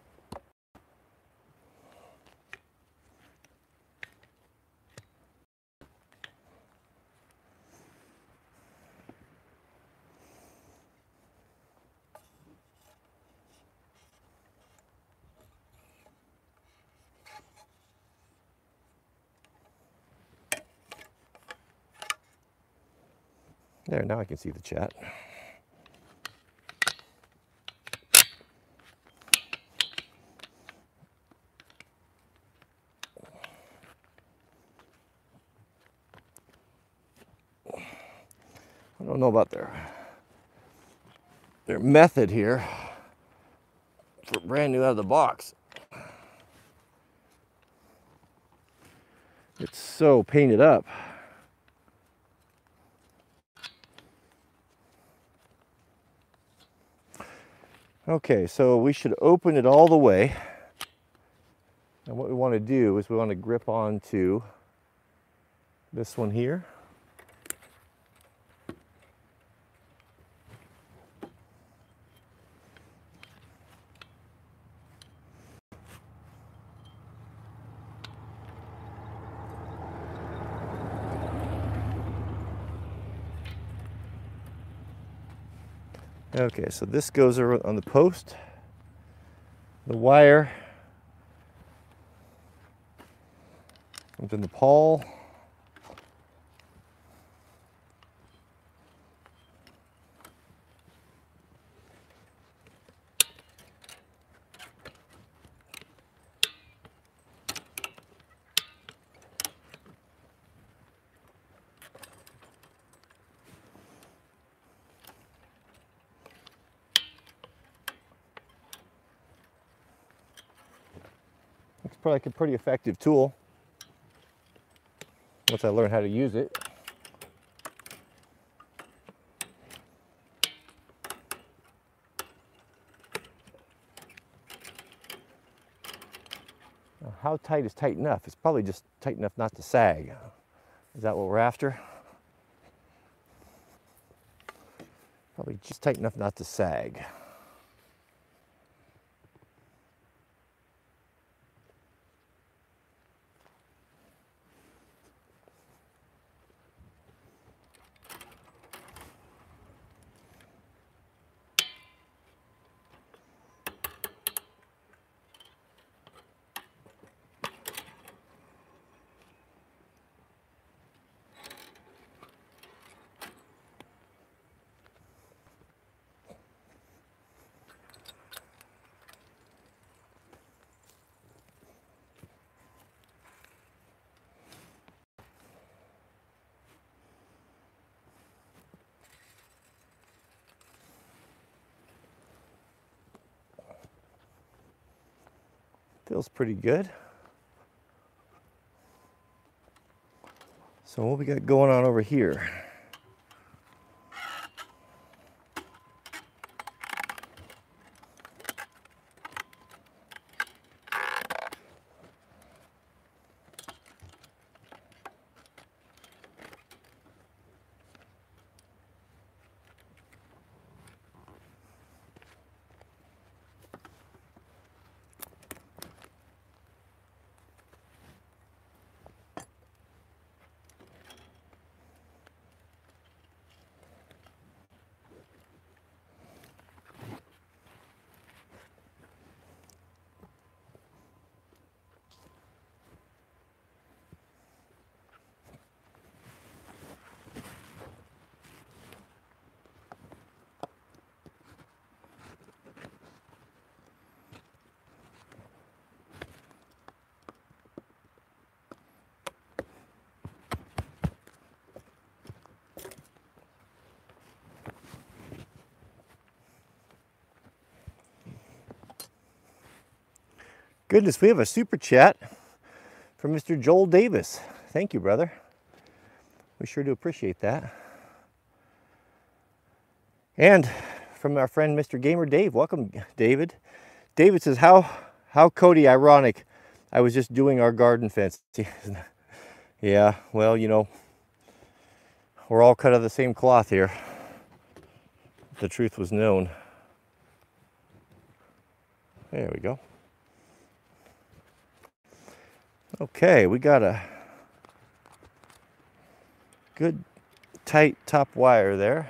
There, now I can see the chat. I don't know about their their method here for brand new out of the box. It's so painted up. Okay, so we should open it all the way. And what we want to do is we want to grip onto this one here. Okay, so this goes on the post. The wire comes in the pawl. Like a pretty effective tool once I learn how to use it. How tight is tight enough? It's probably just tight enough not to sag. Is that what we're after? Probably just tight enough not to sag. Pretty good. So what we got going on over here? Goodness, we have a super chat from Mr. Joel Davis. Thank you, brother. We sure do appreciate that. And from our friend Mr. Gamer Dave. Welcome, David. David says, "How how Cody ironic. I was just doing our garden fence. [laughs] yeah, well, you know, we're all cut of the same cloth here. The truth was known. There we go. Okay, we got a good tight top wire there.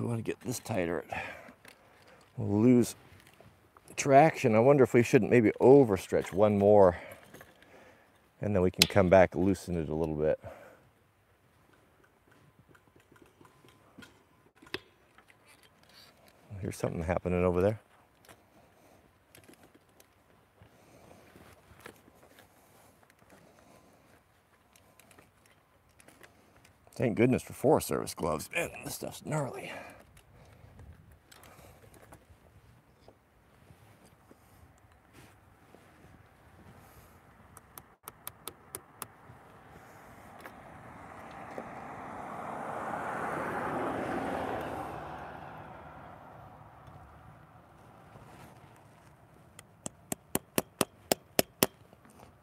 we want to get this tighter. We'll lose traction. I wonder if we shouldn't maybe overstretch one more and then we can come back, loosen it a little bit. Here's something happening over there. Thank goodness for Forest Service gloves. Man, this stuff's gnarly.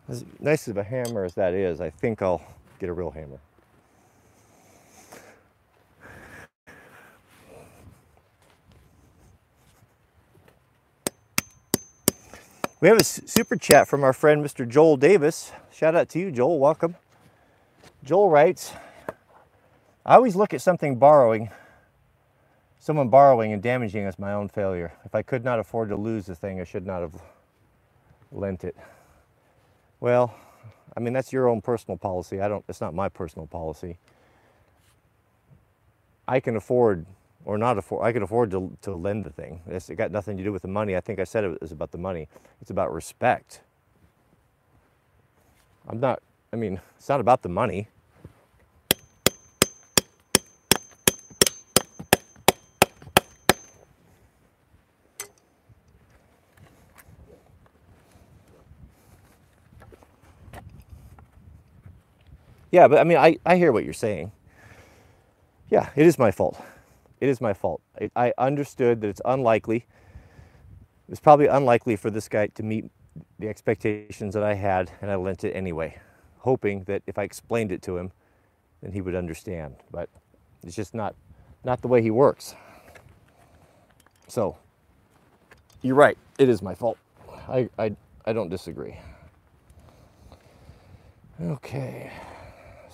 As nice of a hammer as that is, I think I'll get a real hammer. We have a super chat from our friend Mr. Joel Davis. Shout out to you, Joel. Welcome. Joel writes, I always look at something borrowing, someone borrowing and damaging as my own failure. If I could not afford to lose the thing, I should not have lent it. Well, I mean, that's your own personal policy. I don't, it's not my personal policy. I can afford or not afford, I can afford to, to lend the thing. It's it got nothing to do with the money. I think I said it was about the money. It's about respect. I'm not, I mean, it's not about the money. Yeah, but I mean, I, I hear what you're saying. Yeah, it is my fault. It is my fault. I, I understood that it's unlikely. It's probably unlikely for this guy to meet the expectations that I had, and I lent it anyway, hoping that if I explained it to him, then he would understand. But it's just not, not the way he works. So, you're right. It is my fault. I, I, I don't disagree. Okay.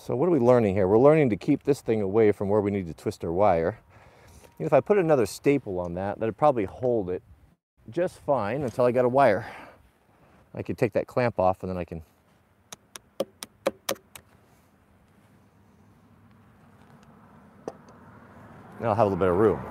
So what are we learning here? We're learning to keep this thing away from where we need to twist our wire. And if I put another staple on that, that'd probably hold it just fine until I got a wire. I could take that clamp off and then I can I'll have a little bit of room.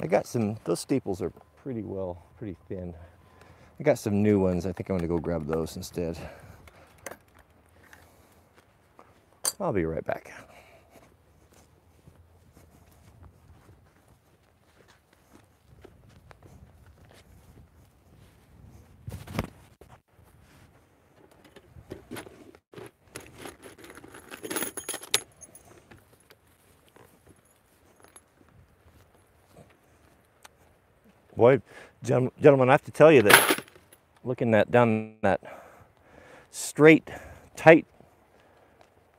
I got some, those staples are pretty well, pretty thin. I got some new ones. I think I'm gonna go grab those instead. I'll be right back. Boy, gentlemen, I have to tell you that looking that down that straight, tight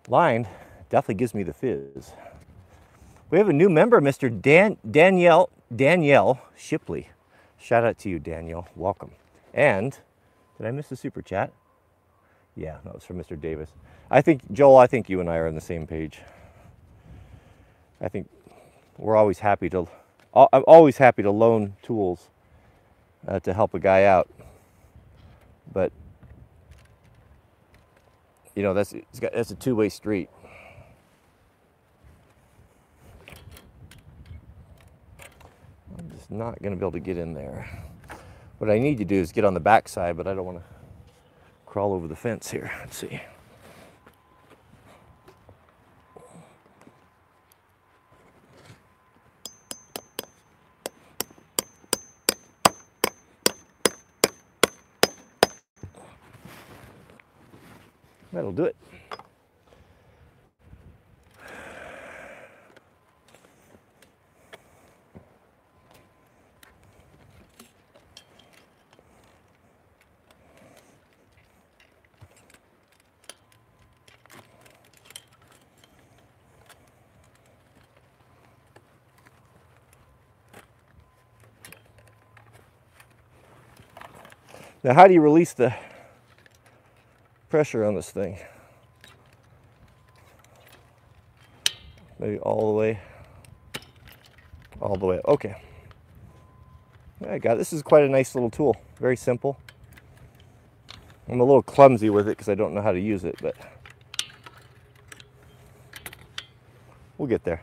line definitely gives me the fizz. We have a new member, Mr. Dan, Danielle, Danielle Shipley. Shout out to you, Danielle. Welcome. And Did I miss a super chat? Yeah, that was from Mr. Davis. I think, Joel, I think you and I are on the same page. I think we're always happy to, I'm always happy to loan tools uh, to help a guy out. But, you know, that's, it's got, that's a two way street. I'm just not going to be able to get in there. What I need to do is get on the back side, but I don't want to crawl over the fence here. Let's see. That'll do it. Now, how do you release the pressure on this thing? Maybe all the way, all the way. Okay. I got. This is quite a nice little tool. Very simple. I'm a little clumsy with it because I don't know how to use it, but we'll get there.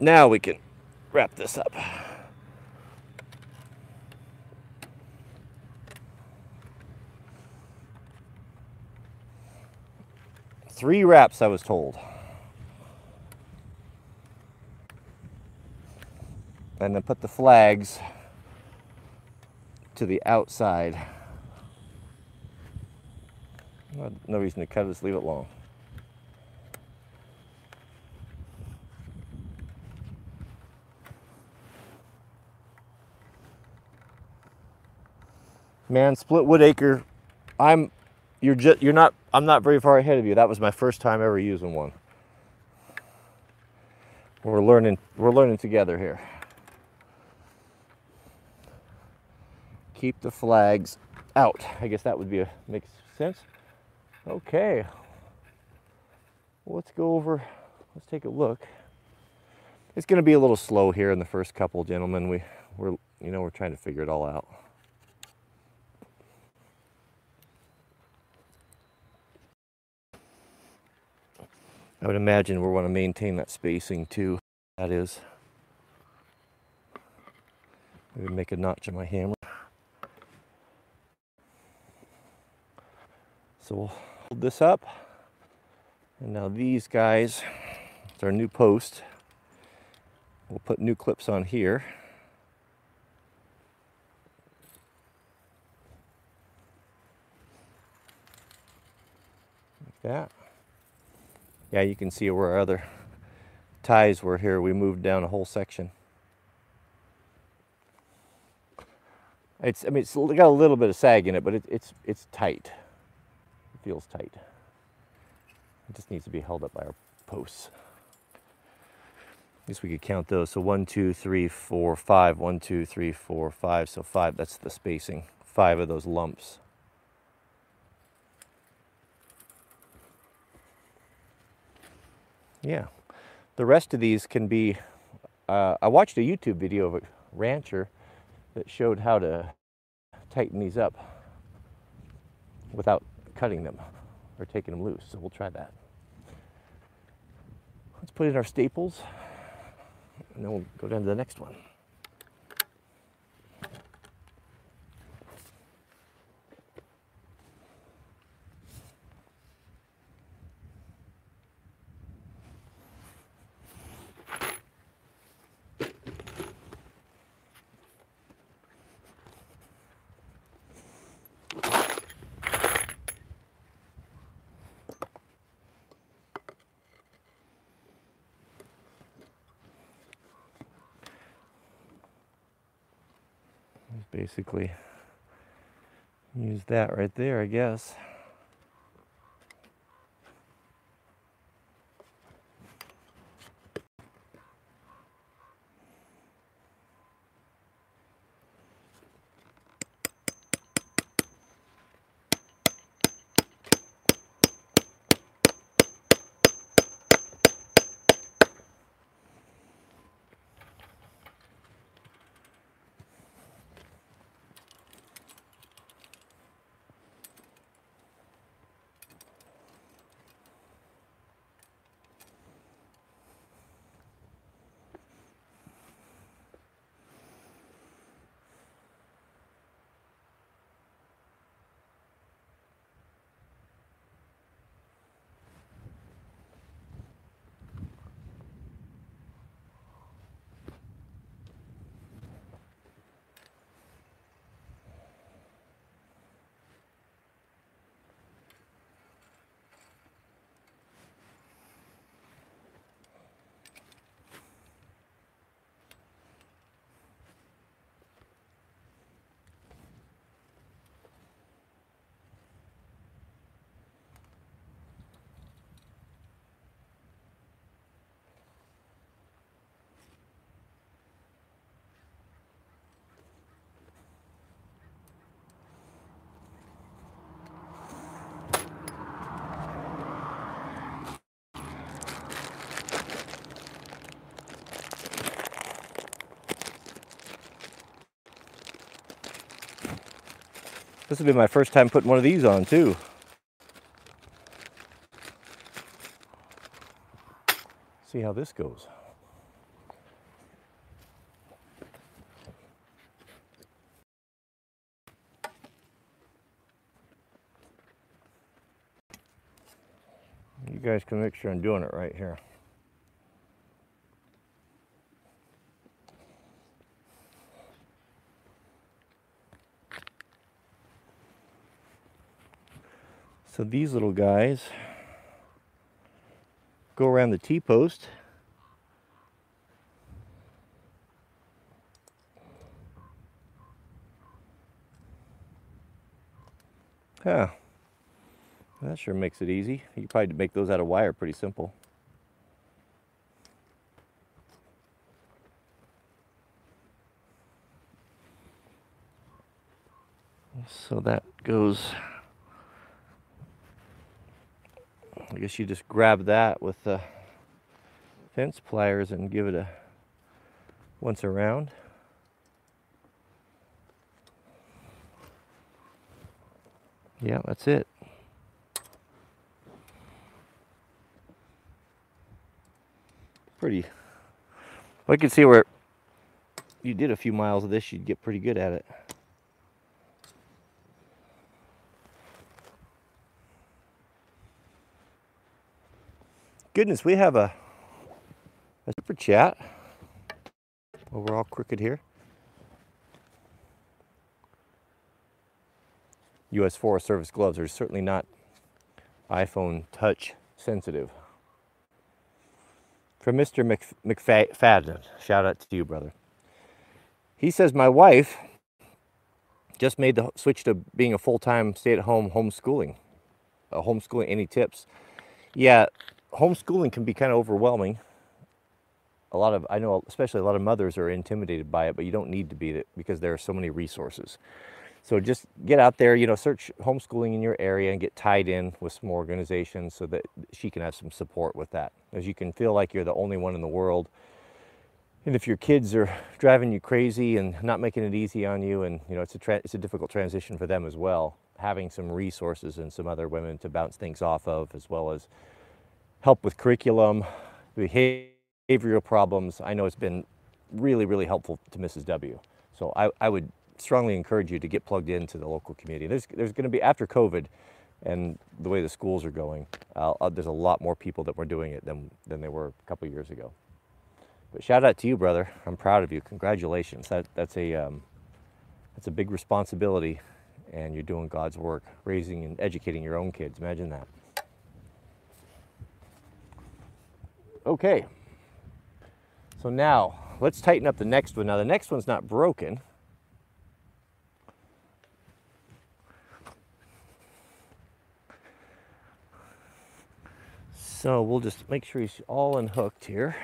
Now we can wrap this up. Three wraps, I was told. And then put the flags to the outside. No- reason to cut it, just leave it long. Man, split wood acre. I'm you're just you're not I'm not very far ahead of you. That was my first time ever using one. We're learning we're learning together here. Keep the flags out. I guess that would be a makes sense. Okay. Let's go over let's take a look. It's going to be a little slow here in the first couple, gentlemen. We we're you know, we're trying to figure it all out. I would imagine we want to maintain that spacing too. That is. Maybe make a notch in my hammer. So we'll hold this up. And now these guys, it's our new post. We'll put new clips on here. Like that. Yeah, you can see where our other ties were here. We moved down a whole section. It's, I mean, it's got a little bit of sag in it, but it, it's, it's tight. It feels tight. It just needs to be held up by our posts. I guess we could count those. So one, two, three, four, five. One, two, three, four, five. So five, that's the spacing. Five of those lumps. Yeah. The rest of these can be. Uh, I watched a YouTube video of a rancher that showed how to tighten these up without cutting them or taking them loose. So we'll try that. Let's put in our staples and then we'll go down to the next one. Basically use that right there, I guess. This will be my first time putting one of these on too. See how this goes. You guys can make sure I'm doing it right here. So these little guys go around the T-post. Huh. That sure makes it easy. You probably make those out of wire pretty simple. So that goes, I guess you just grab that with the fence pliers and give it a once around. Yeah, that's it. Pretty. I can see where you did a few miles of this, you'd get pretty good at it. Goodness, we have a, a super chat. Well, we're all crooked here. U.S. Forest Service gloves are certainly not iPhone touch sensitive. From Mr. Mc, McFadden, shout out to you, brother. He says, My wife just made the switch to being a full time stay at home homeschooling. Uh, homeschooling, any tips? Yeah, homeschooling can be kind of overwhelming. A lot of, I know, especially a lot of mothers are intimidated by it, but you don't need to be because there are so many resources. So just get out there, you know, search homeschooling in your area and get tied in with some organizations so that she can have some support with that. As you can feel like you're the only one in the world. And if your kids are [laughs] driving you crazy and not making it easy on you, and you know it's a it's a difficult transition for them as well. Having some resources and some other women to bounce things off of, as well as help with curriculum, behavioral problems. I know it's been really, really helpful to Mrs. W. So I, I would strongly encourage you to get plugged into the local community. There's, there's going to be, after COVID and the way the schools are going, uh, uh, there's a lot more people that were doing it than, than they were a couple years ago. But shout out to you, brother. I'm proud of you. Congratulations. That, that's, a, um, that's a big responsibility, and you're doing God's work, raising and educating your own kids. Imagine that. Okay. So now, let's tighten up the next one. Now, the next one's not broken. So we'll just make sure he's all unhooked here.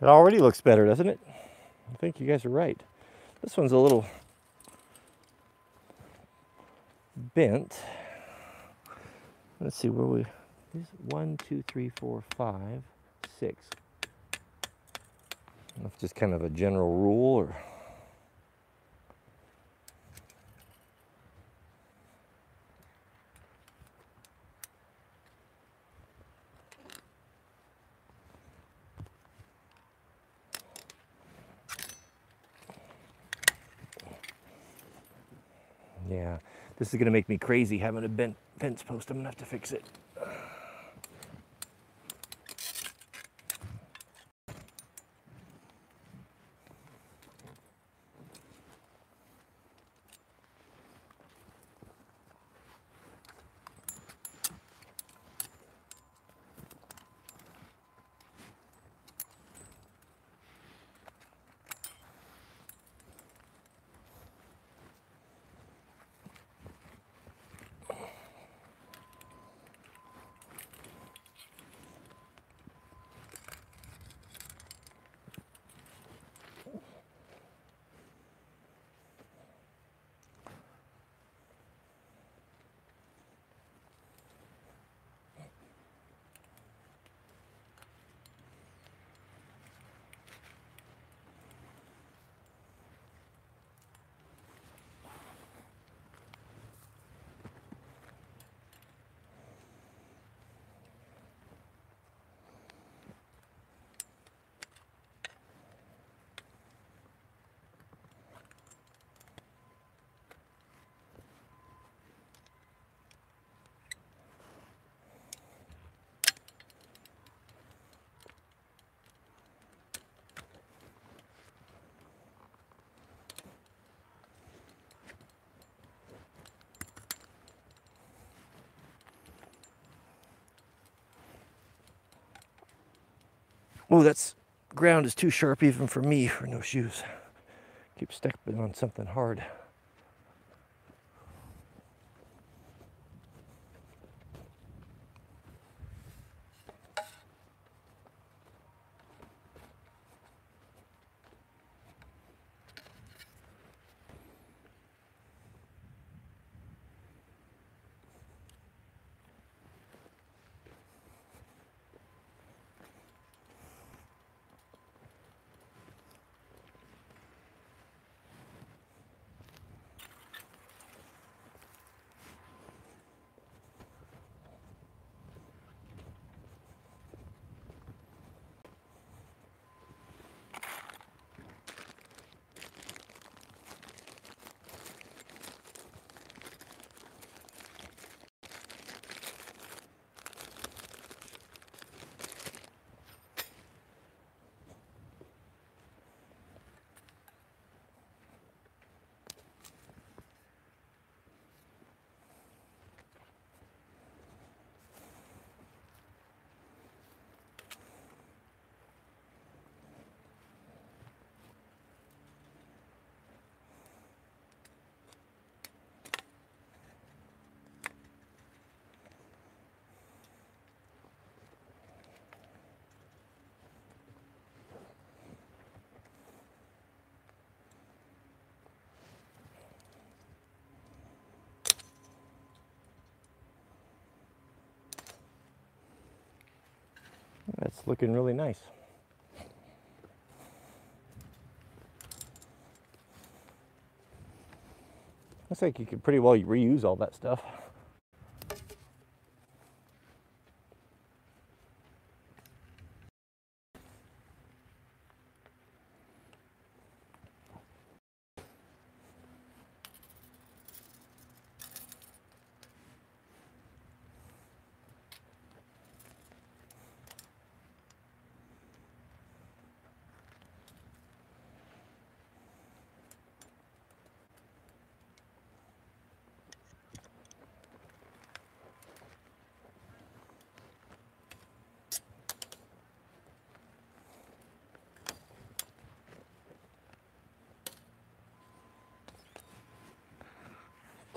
It already looks better, doesn't it? I think you guys are right. This one's a little bent. Let's see where we. One, two, three, four, five, six. That's just kind of a general rule, or. Yeah, this is gonna make me crazy having a bent fence post. I'm gonna have to fix it. Oh, that's ground is too sharp even for me for no shoes. Keep stepping on something hard. That's looking really nice. Looks like you could pretty well reuse all that stuff.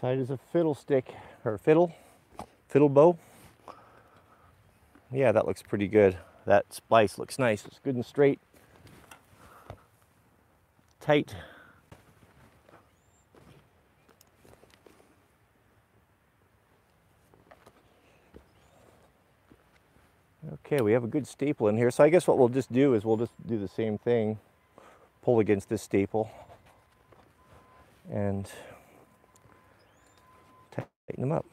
Tight as a fiddlestick or fiddle, fiddle bow. Yeah, that looks pretty good. That splice looks nice. It's good and straight. Tight. Okay, we have a good staple in here. So I guess what we'll just do is we'll just do the same thing. Pull against this staple and tighten them up.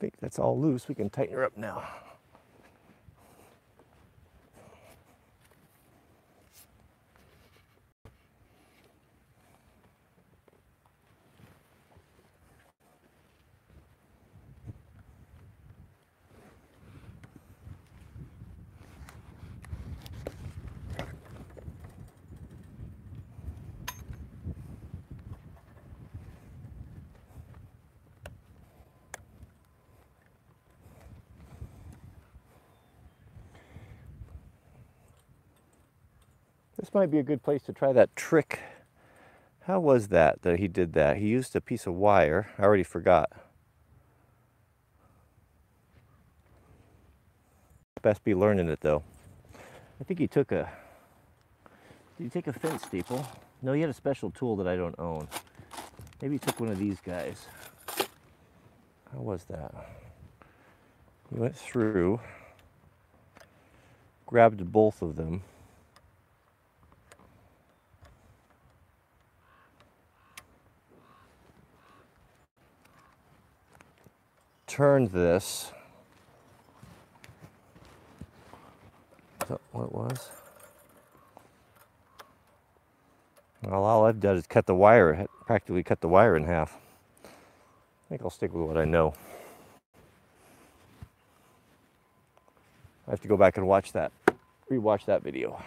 think that's all loose. We can tighten her up now. This might be a good place to try that trick. How was that that he did that? He used a piece of wire. I already forgot. Best be learning it though. I think he took a. Did he take a fence staple? No, he had a special tool that I don't own. Maybe he took one of these guys. How was that? He went through, grabbed both of them. Turned this. Is that what it was? Well, all I've done is cut the wire, practically cut the wire in half. I think I'll stick with what I know. I have to go back and watch that, rewatch that video.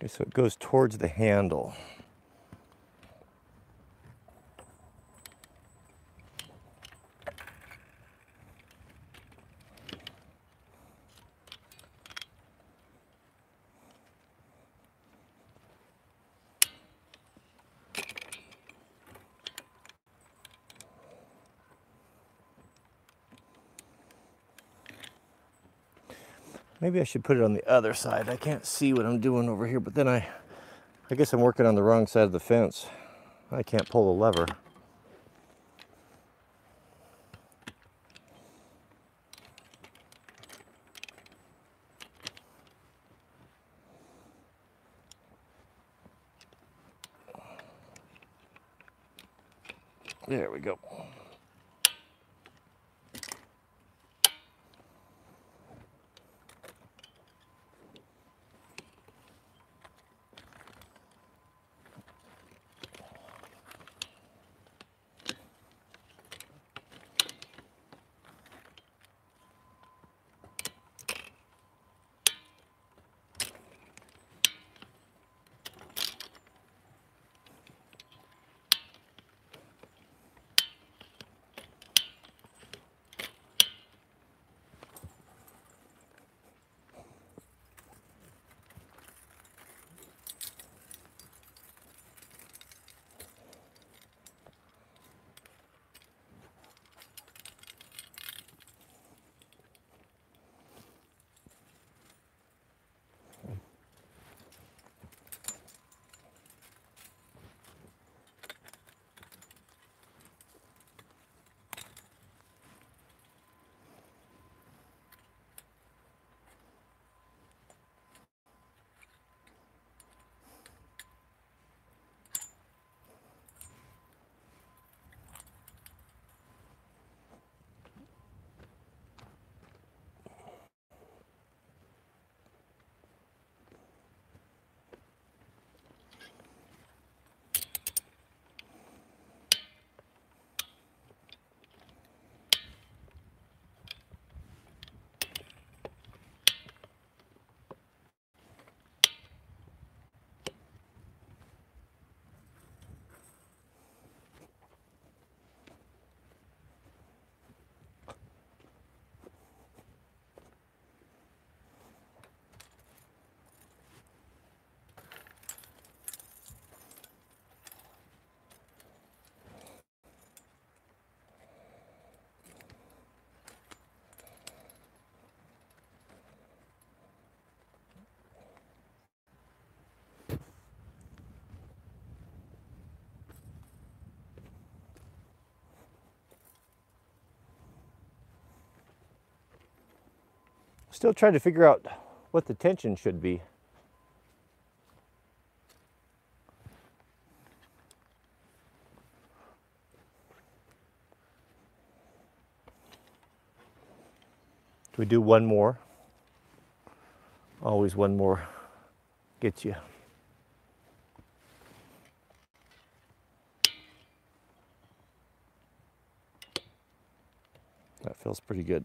Okay, so it goes towards the handle. Maybe I should put it on the other side. I can't see what I'm doing over here, but then I, I guess I'm working on the wrong side of the fence. I can't pull the lever. Still trying to figure out what the tension should be. we do one more? Always one more gets you. That feels pretty good.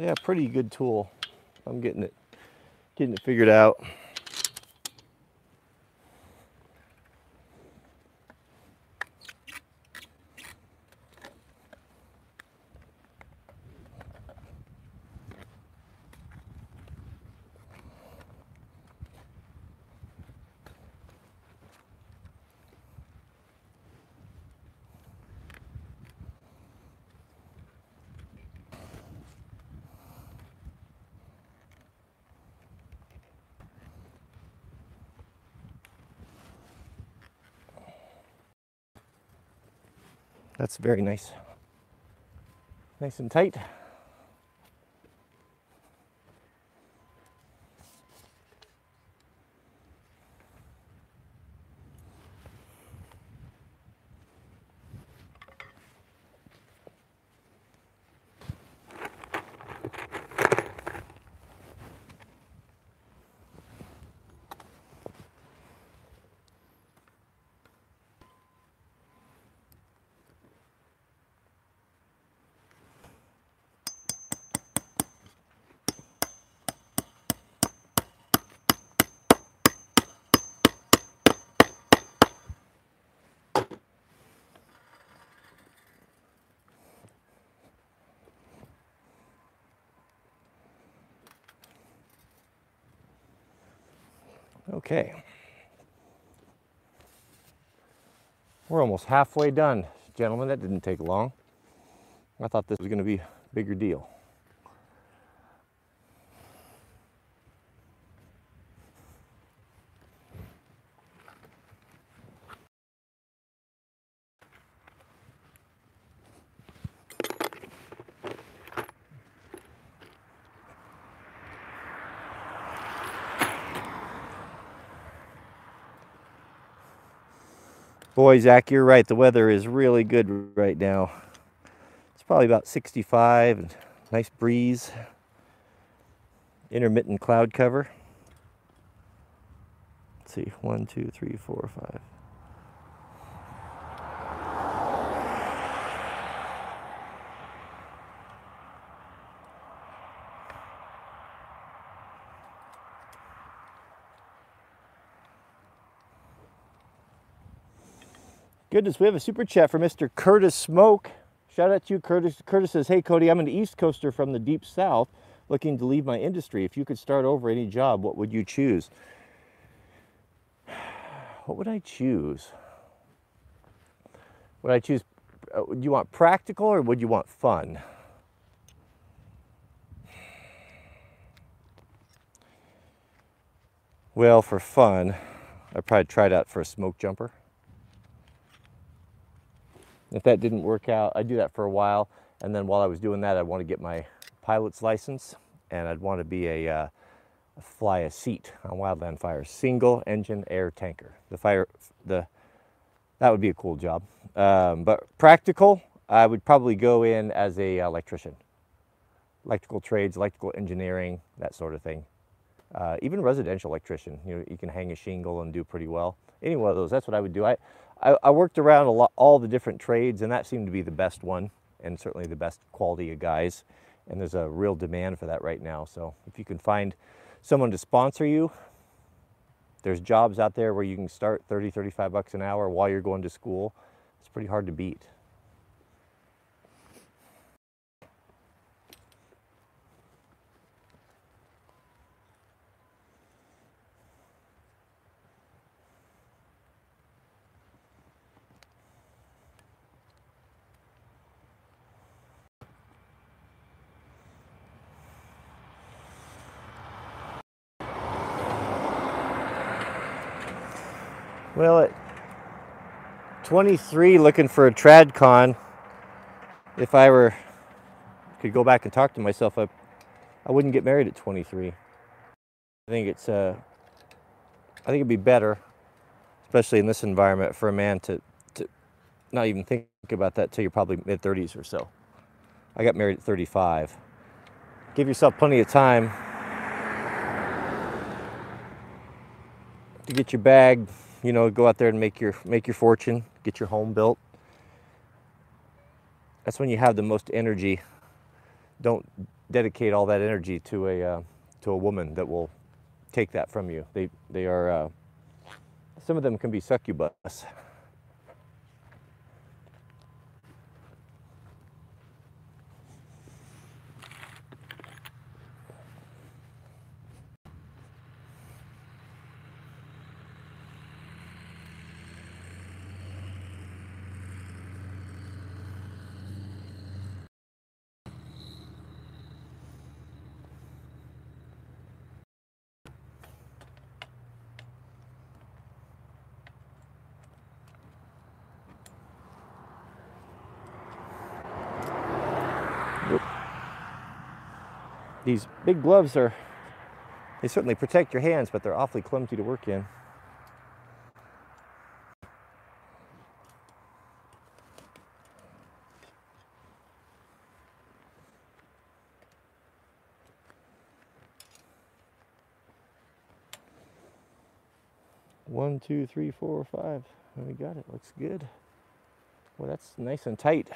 Yeah, pretty good tool. I'm getting it getting it figured out. Very nice. Nice and tight. Okay. We're almost halfway done, gentlemen. That didn't take long. I thought this was going to be a bigger deal. Boy, Zach, you're right. The weather is really good right now. It's probably about 65 and nice breeze. Intermittent cloud cover. Let's see, one, two, three, four, five. Goodness, we have a super chat for Mr. Curtis Smoke. Shout out to you, Curtis. Curtis says, Hey, Cody, I'm an East Coaster from the deep south looking to leave my industry. If you could start over any job, what would you choose? [sighs] What would I choose? Would I choose, uh, would you want practical or would you want fun? Well, for fun, I'd probably tried out for a smoke jumper. If that didn't work out, I'd do that for a while. And then while I was doing that, I'd want to get my pilot's license and I'd want to be a, uh, fly a seat on Wildland Fire, single engine air tanker. The fire, the that would be a cool job. Um, but practical, I would probably go in as a electrician, electrical trades, electrical engineering, that sort of thing. Uh, even residential electrician, you know, you can hang a shingle and do pretty well. Any one of those, that's what I would do. I, I, I worked around a lot, all the different trades, and that seemed to be the best one, and certainly the best quality of guys. And there's a real demand for that right now. So if you can find someone to sponsor you, there's jobs out there where you can start 30, 35 bucks an hour while you're going to school. It's pretty hard to beat. Well, at 23, looking for a TradCon, if I were could go back and talk to myself, I, I wouldn't get married at 23. I think it's uh, I think it'd be better, especially in this environment, for a man to, to not even think about that till you're probably mid 30s or so. I got married at 35. Give yourself plenty of time to get your bag, you know, go out there and make your make your fortune, get your home built. That's when you have the most energy. Don't dedicate all that energy to a uh, to a woman that will take that from you. They they are uh, some of them can be succubus. [laughs] These big gloves are, they certainly protect your hands, but they're awfully clumsy to work in. One, two, three, four, five. We got it. Looks good. Well, that's nice and tight.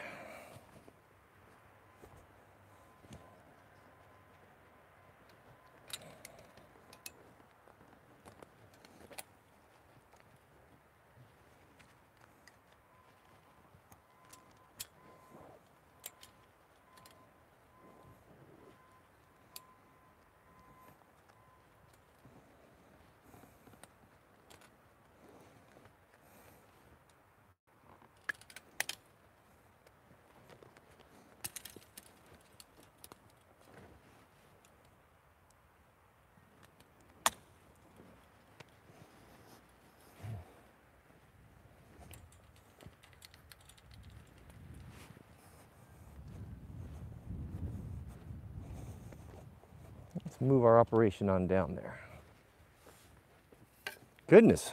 Move our operation on down there. Goodness,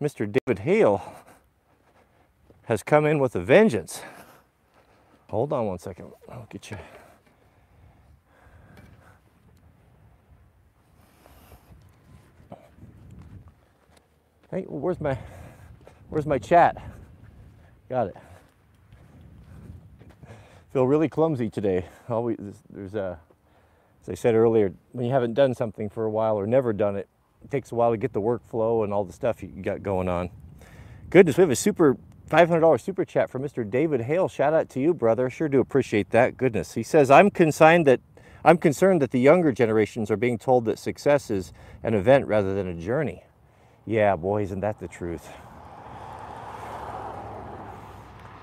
Mr. David Hale has come in with a vengeance. Hold on one second. I'll get you. Hey, where's my where's my chat? Got it. Feel really clumsy today. Always there's a as I said earlier, when you haven't done something for a while or never done it, it takes a while to get the workflow and all the stuff you got going on. Goodness, we have a super $500 super chat from Mr. David Hale. Shout out to you, brother. Sure do appreciate that. Goodness. He says, I'm concerned that I'm concerned that the younger generations are being told that success is an event rather than a journey. Yeah, boy, isn't that the truth?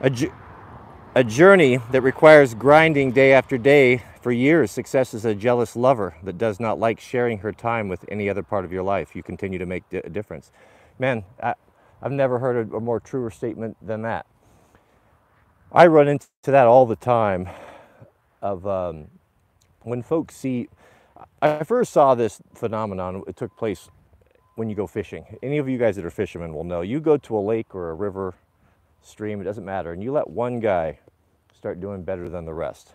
A, ju- a journey that requires grinding day after day for years. Success is a jealous lover that does not like sharing her time with any other part of your life. You continue to make a difference. Man, I, I've never heard a, a more truer statement than that. I run into that all the time of um, when folks see. I first saw this phenomenon, it took place when you go fishing. Any of you guys that are fishermen will know. You go to a lake or a river, stream, it doesn't matter, and you let one guy start doing better than the rest.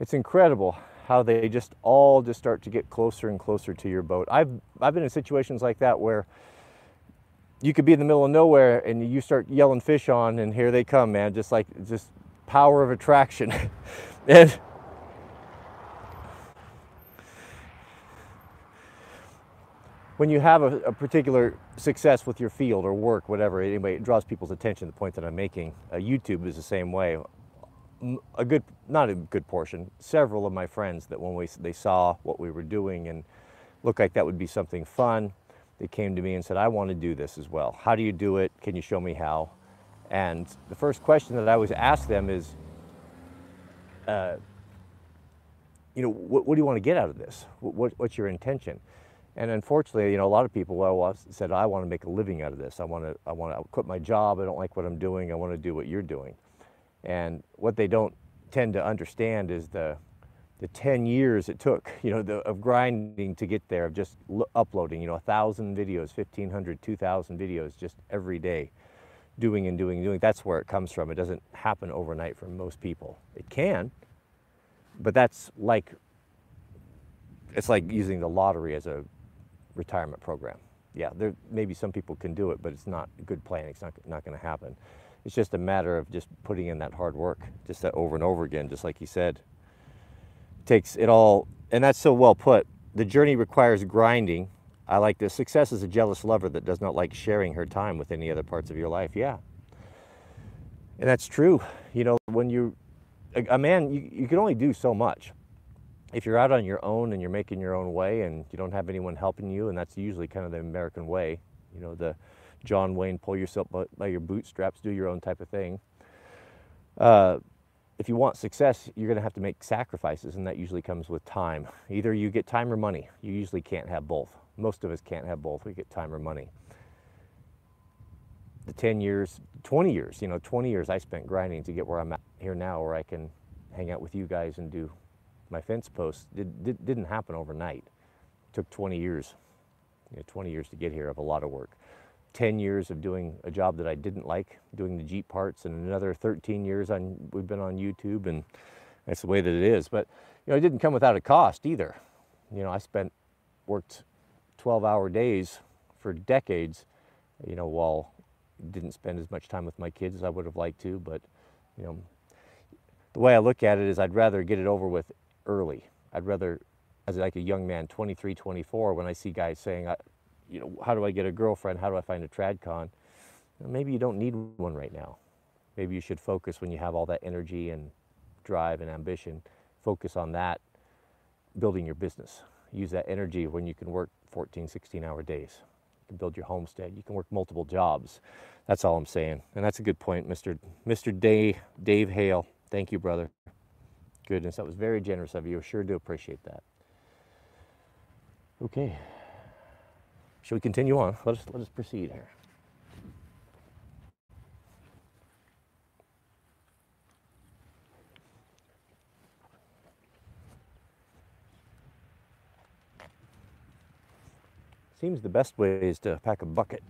It's incredible how they just all just start to get closer and closer to your boat. I've, I've been in situations like that where you could be in the middle of nowhere and you start yelling fish on and here they come, man, just like just power of attraction. [laughs] and when you have a, a, particular success with your field or work, whatever, anyway, it draws people's attention. The point that I'm making, uh, YouTube is the same way. A good, not a good portion, several of my friends that when we, they saw what we were doing and looked like that would be something fun, they came to me and said, I want to do this as well. How do you do it? Can you show me how? And the first question that I always ask them is, uh, you know, what, what, do you want to get out of this? What, what's your intention? And unfortunately, you know, a lot of people well, said, I want to make a living out of this. I want to, I want to quit my job. I don't like what I'm doing. I want to do what you're doing. And what they don't tend to understand is the, the 10 years it took, [laughs] you know, the, of grinding to get there, of just uploading, you know, a thousand videos, 1,500, 2,000 videos just every day, doing and doing and doing. That's where it comes from. It doesn't happen overnight for most people. It can, but that's like, it's like using the lottery as a retirement program. Yeah, there maybe some people can do it, but it's not good planning. It's not, not going to happen. It's just a matter of just putting in that hard work, just that over and over again, just like you said takes it all, and that's so well put. The journey requires grinding. I like this. Success is a jealous lover that does not like sharing her time with any other parts of your life. Yeah. And that's true. You know, when you, a, a man, you, you can only do so much. If you're out on your own and you're making your own way and you don't have anyone helping you, and that's usually kind of the American way, you know, the John Wayne, pull yourself by, by your bootstraps, do your own type of thing. Uh, if you want success, you're going to have to make sacrifices, and that usually comes with time. Either you get time or money. You usually can't have both. Most of us can't have both. We get time or money. The 10 years, 20 years, you know, 20 years I spent grinding to get where I'm at here now, where I can hang out with you guys and do my fence posts. Did, did, didn't happen overnight. It took 20 years, you know, 20 years to get here of a lot of work. 10 years of doing a job that I didn't like, doing the Jeep parts, and another 13 years on we've been on YouTube, and that's the way that it is. But you know, it didn't come without a cost either. You know, I spent worked 12-hour days for decades. You know, while didn't spend as much time with my kids as I would have liked to, but you know, the way I look at it is I'd rather get it over with early. I'd rather, as like a young man, 23, 24, when I see guys saying, you know, how do I get a girlfriend? How do I find a tradcon? Maybe you don't need one right now. Maybe you should focus when you have all that energy and drive and ambition, focus on that, building your business. Use that energy when you can work 14, 16 hour days. You can build your homestead. You can work multiple jobs. That's all I'm saying. And that's a good point, Mr. Mr. Dave, Dave Hale. Thank you, brother. Goodness, that was very generous of you. I sure do appreciate that. Okay. Should we continue on? Let us, let us proceed here. Seems the best way is to pack a bucket.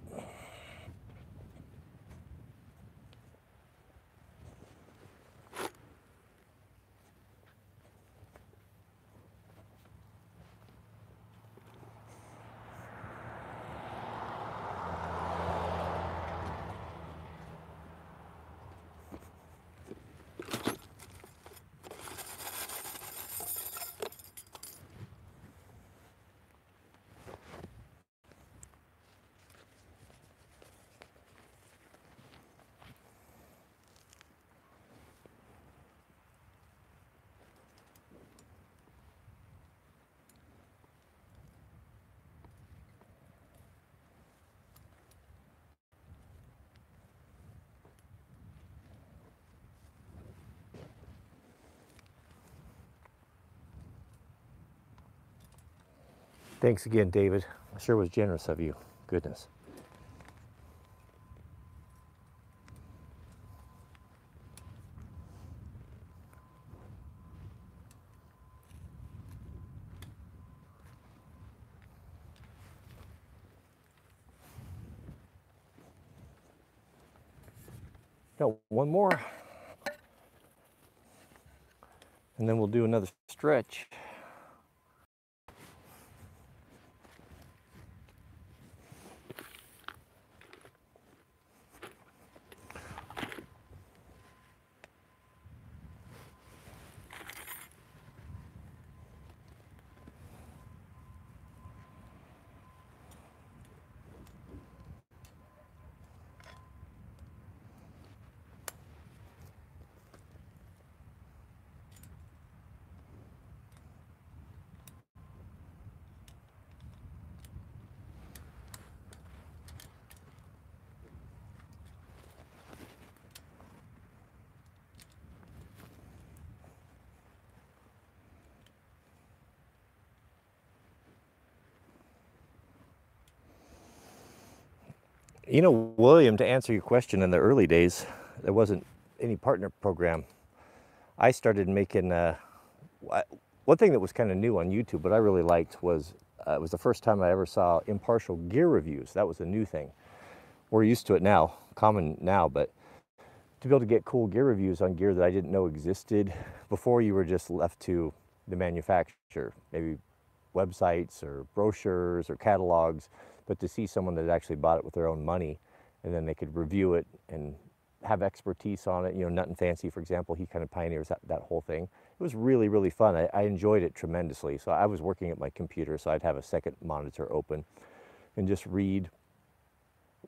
Thanks again, David. I sure was generous of you. Goodness. Got one more. And then we'll do another stretch. You know, William, to answer your question, in the early days, there wasn't any partner program. I started making uh, one thing that was kind of new on YouTube, but I really liked was uh, it was the first time I ever saw impartial gear reviews. That was a new thing. We're used to it now, common now, but to be able to get cool gear reviews on gear that I didn't know existed before you were just left to the manufacturer, maybe websites or brochures or catalogs, but to see someone that actually bought it with their own money and then they could review it and have expertise on it. You know, Nutnfancy, for example, he kind of pioneers that, that whole thing. It was really, really fun. I, I enjoyed it tremendously. So I was working at my computer, so I'd have a second monitor open and just read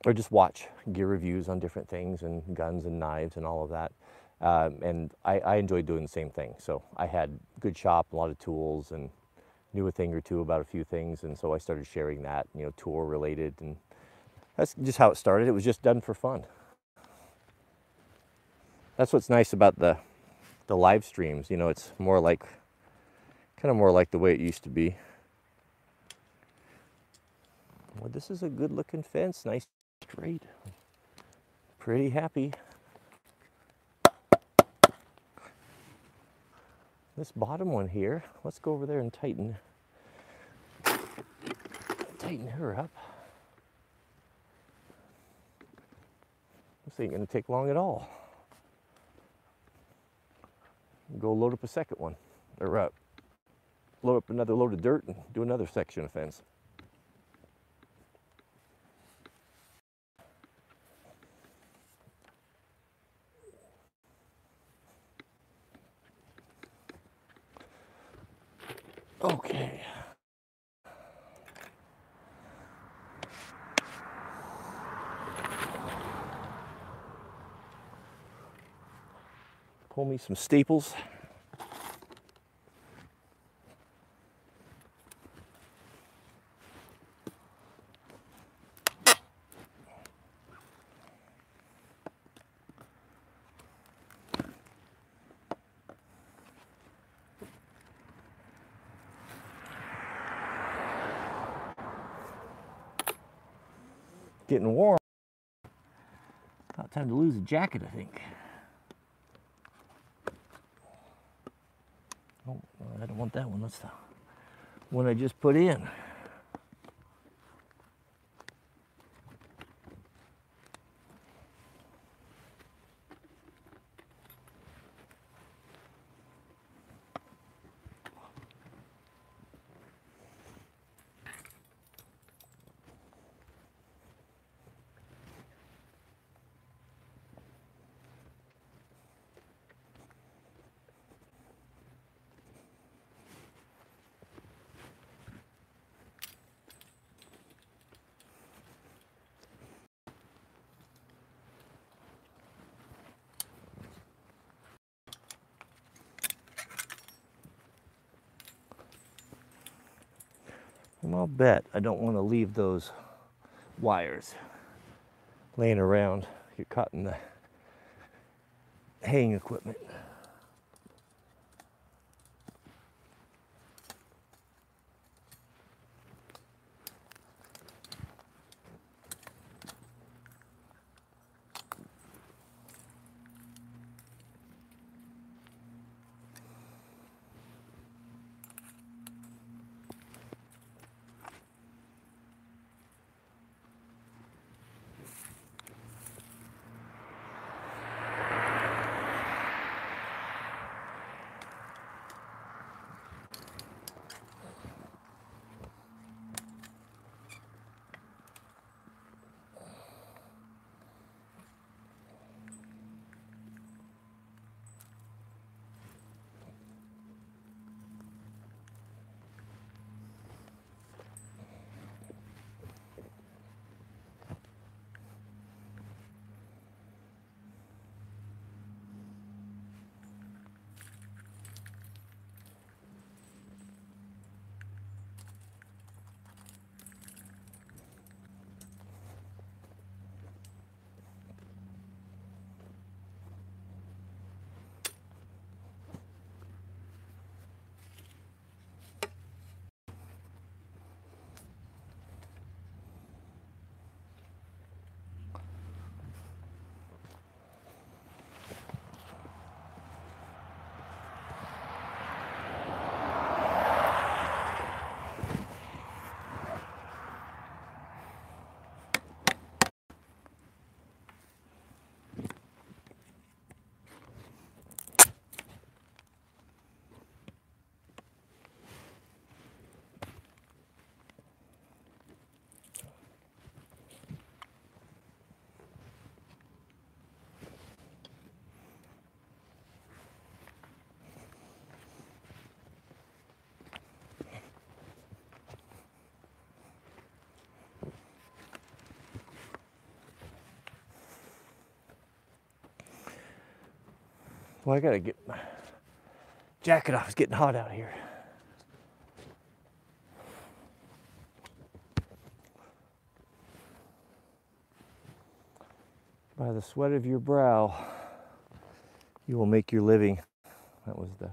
or just watch gear reviews on different things and guns and knives and all of that. Um, and I, I enjoyed doing the same thing. So I had good shop, a lot of tools, and knew a thing or two about a few things. And so I started sharing that, you know, tour related. And that's just how it started. It was just done for fun. That's what's nice about the the live streams. You know, it's more like kind of more like the way it used to be. Well, this is a good looking fence, nice straight. Pretty happy. This bottom one here, let's go over there and tighten tighten her up. This ain't gonna take long at all. Go load up a second one, or uh, load up another load of dirt and do another section of fence. Okay. Pull me some staples. Getting warm. About time to lose a jacket, I think. Oh, I don't want that one. That's the one I just put in. Bet I don't want to leave those wires laying around, get caught in the haying equipment. Well, I gotta get my jacket off. It's getting hot out here. By the sweat of your brow, you will make your living. That was the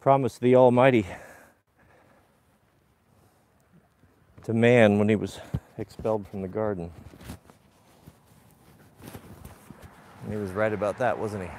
promise of the Almighty to man when he was expelled from the garden. And he was right about that, wasn't he?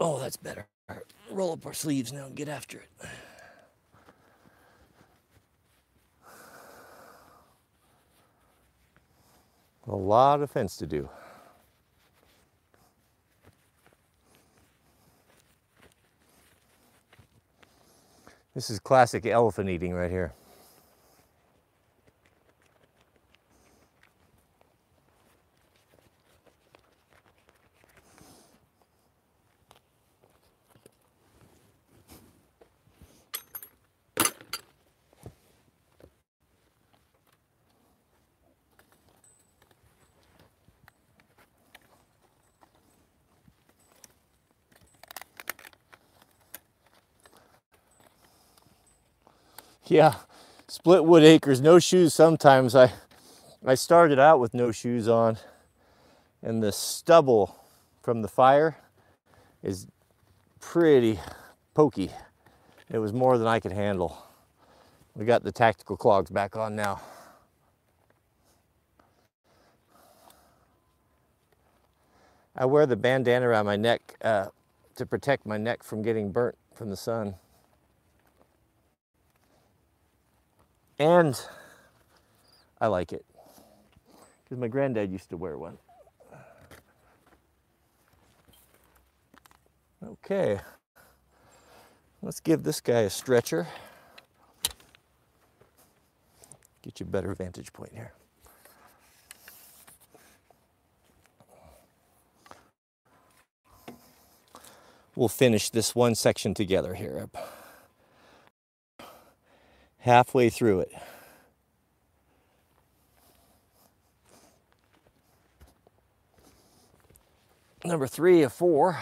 Oh, that's better. All right, Roll up our sleeves now and get after it. A lot of fence to do. This is classic elephant eating right here. Yeah, split wood acres, no shoes sometimes. I I started out with no shoes on and the stubble from the fire is pretty pokey. It was more than I could handle. We got the tactical clogs back on now. I wear the bandana around my neck uh, to protect my neck from getting burnt from the sun. And I like it because my granddad used to wear one. Okay, let's give this guy a stretcher. Get you a better vantage point here. We'll finish this one section together here. Halfway through it. Number three of four.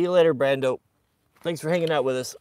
See you later, Brando. Thanks for hanging out with us.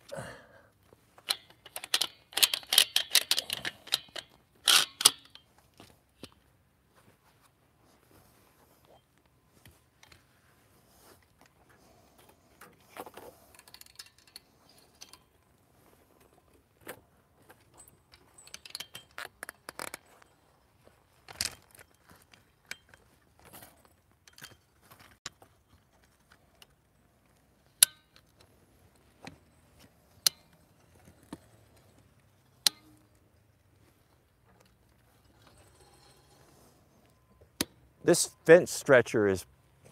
This fence stretcher is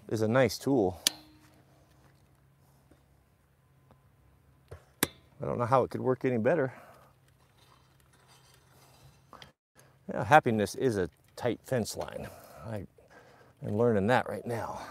is a nice tool. I don't know how it could work any better. Yeah, happiness is a tight fence line. I am learning that right now.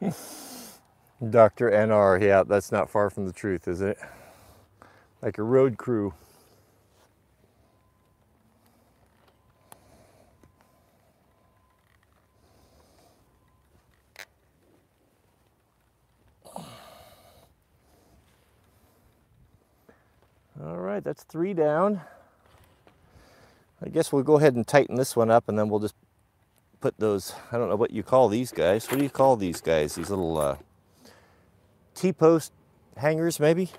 [laughs] Dr. NR, yeah, that's not far from the truth, is it? Like a road crew. All right, that's three down. I guess we'll go ahead and tighten this one up and then we'll just put those, I don't know what you call these guys. What do you call these guys? These little uh, T-post hangers maybe?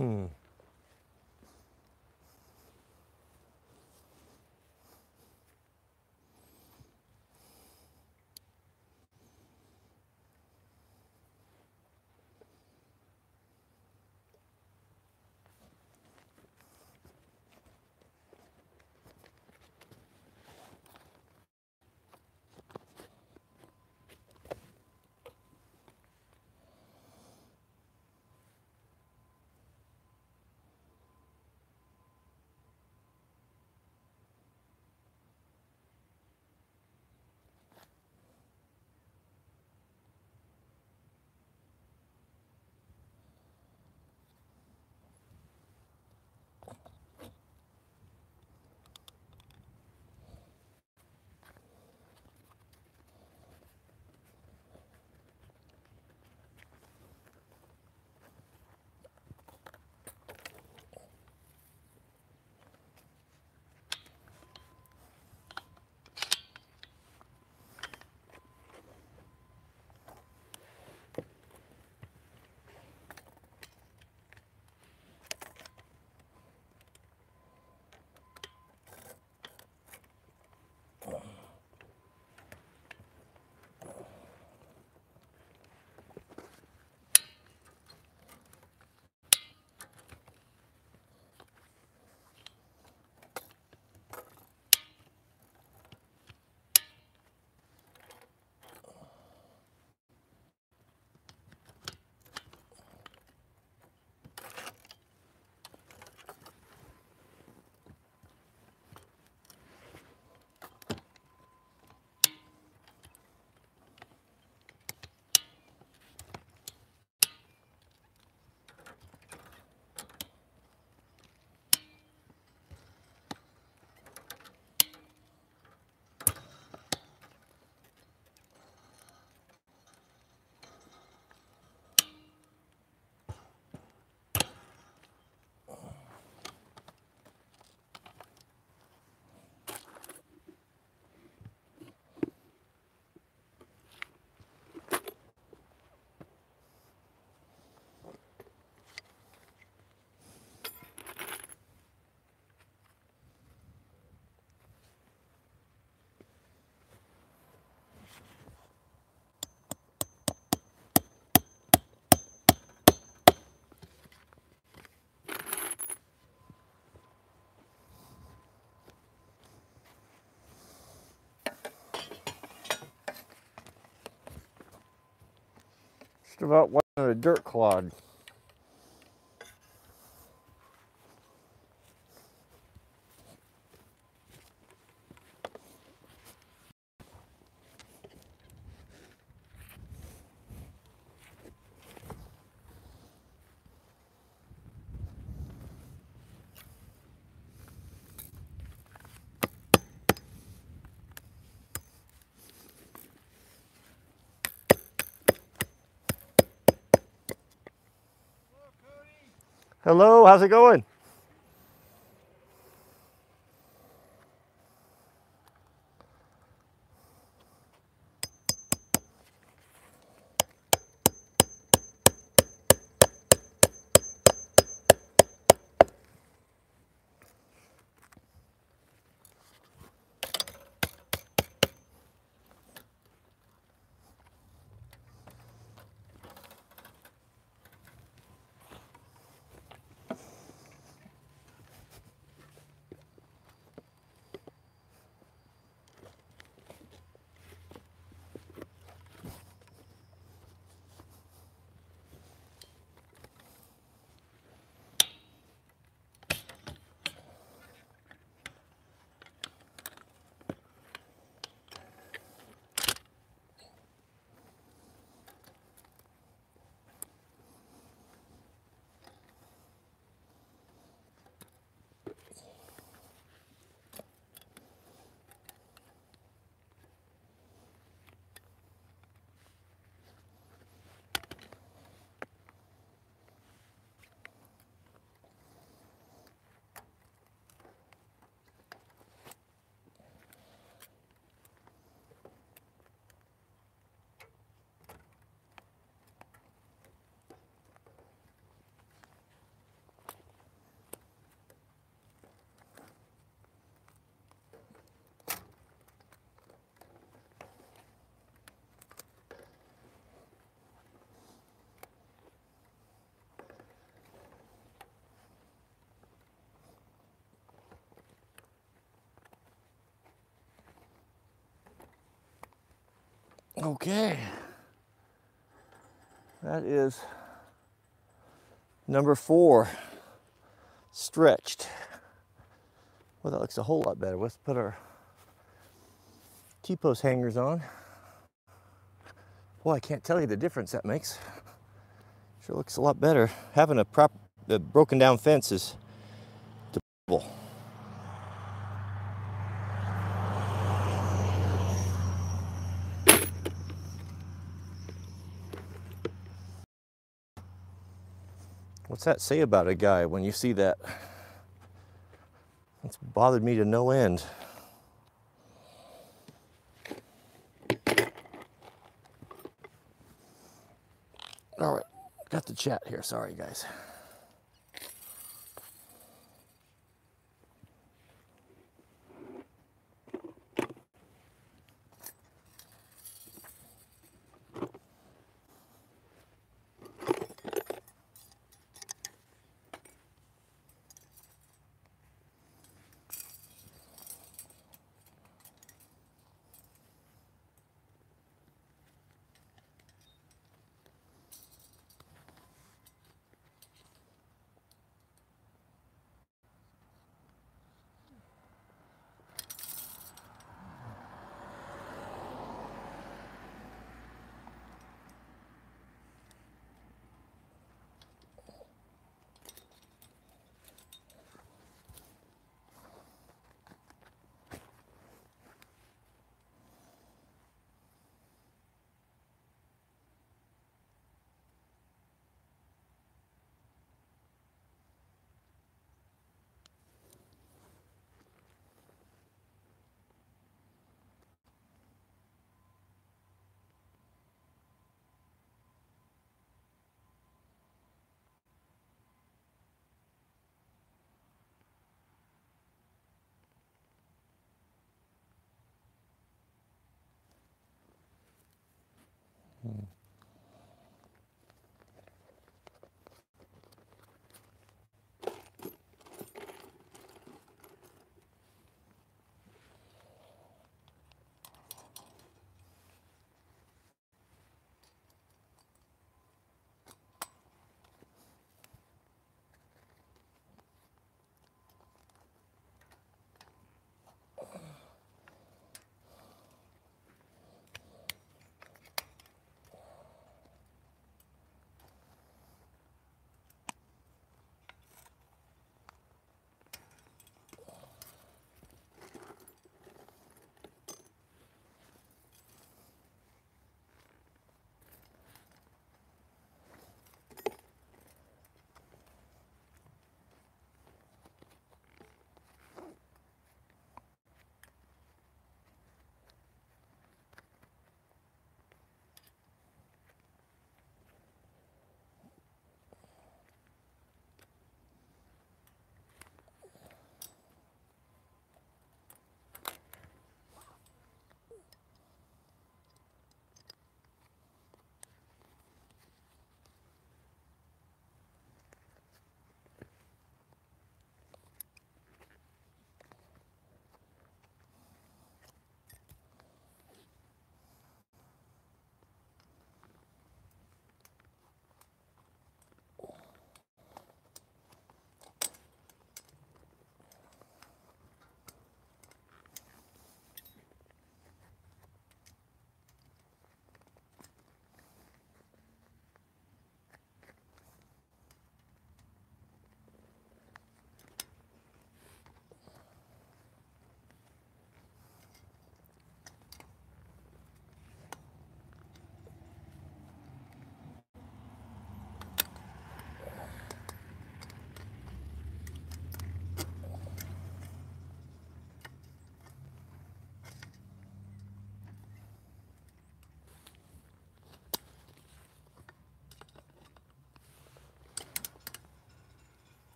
Hmm. About one of a dirt clod. Hello, how's it going? Okay. That is number four, stretched. Well, that looks a whole lot better. Let's put our T-post hangers on. Well, I can't tell you the difference that makes. Sure looks a lot better. Having a prop, the broken down fence is deplorable. What's that say about a guy when you see that? It's bothered me to no end. All right, got the chat here. Sorry, guys. Hmm.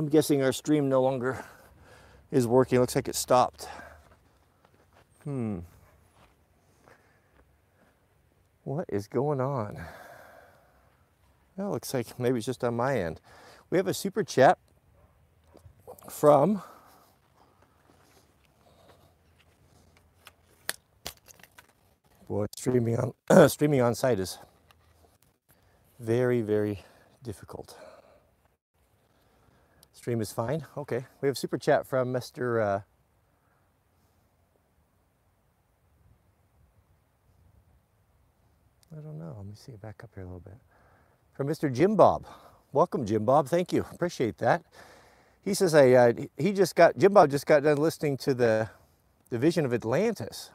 I'm guessing our stream no longer is working. Looks like it stopped. Hmm. What is going on? Well, looks like maybe it's just on my end. We have a super chat from boy streaming on [clears throat] streaming on site is very very difficult. Stream is fine. Okay, we have super chat from Mr. Uh, I don't know. Let me see. Back up here a little bit. From Mr. Jim Bob. Welcome, Jim Bob. Thank you. Appreciate that. He says I, uh, he just got Jim Bob just got done listening to the the Vision of Atlantis.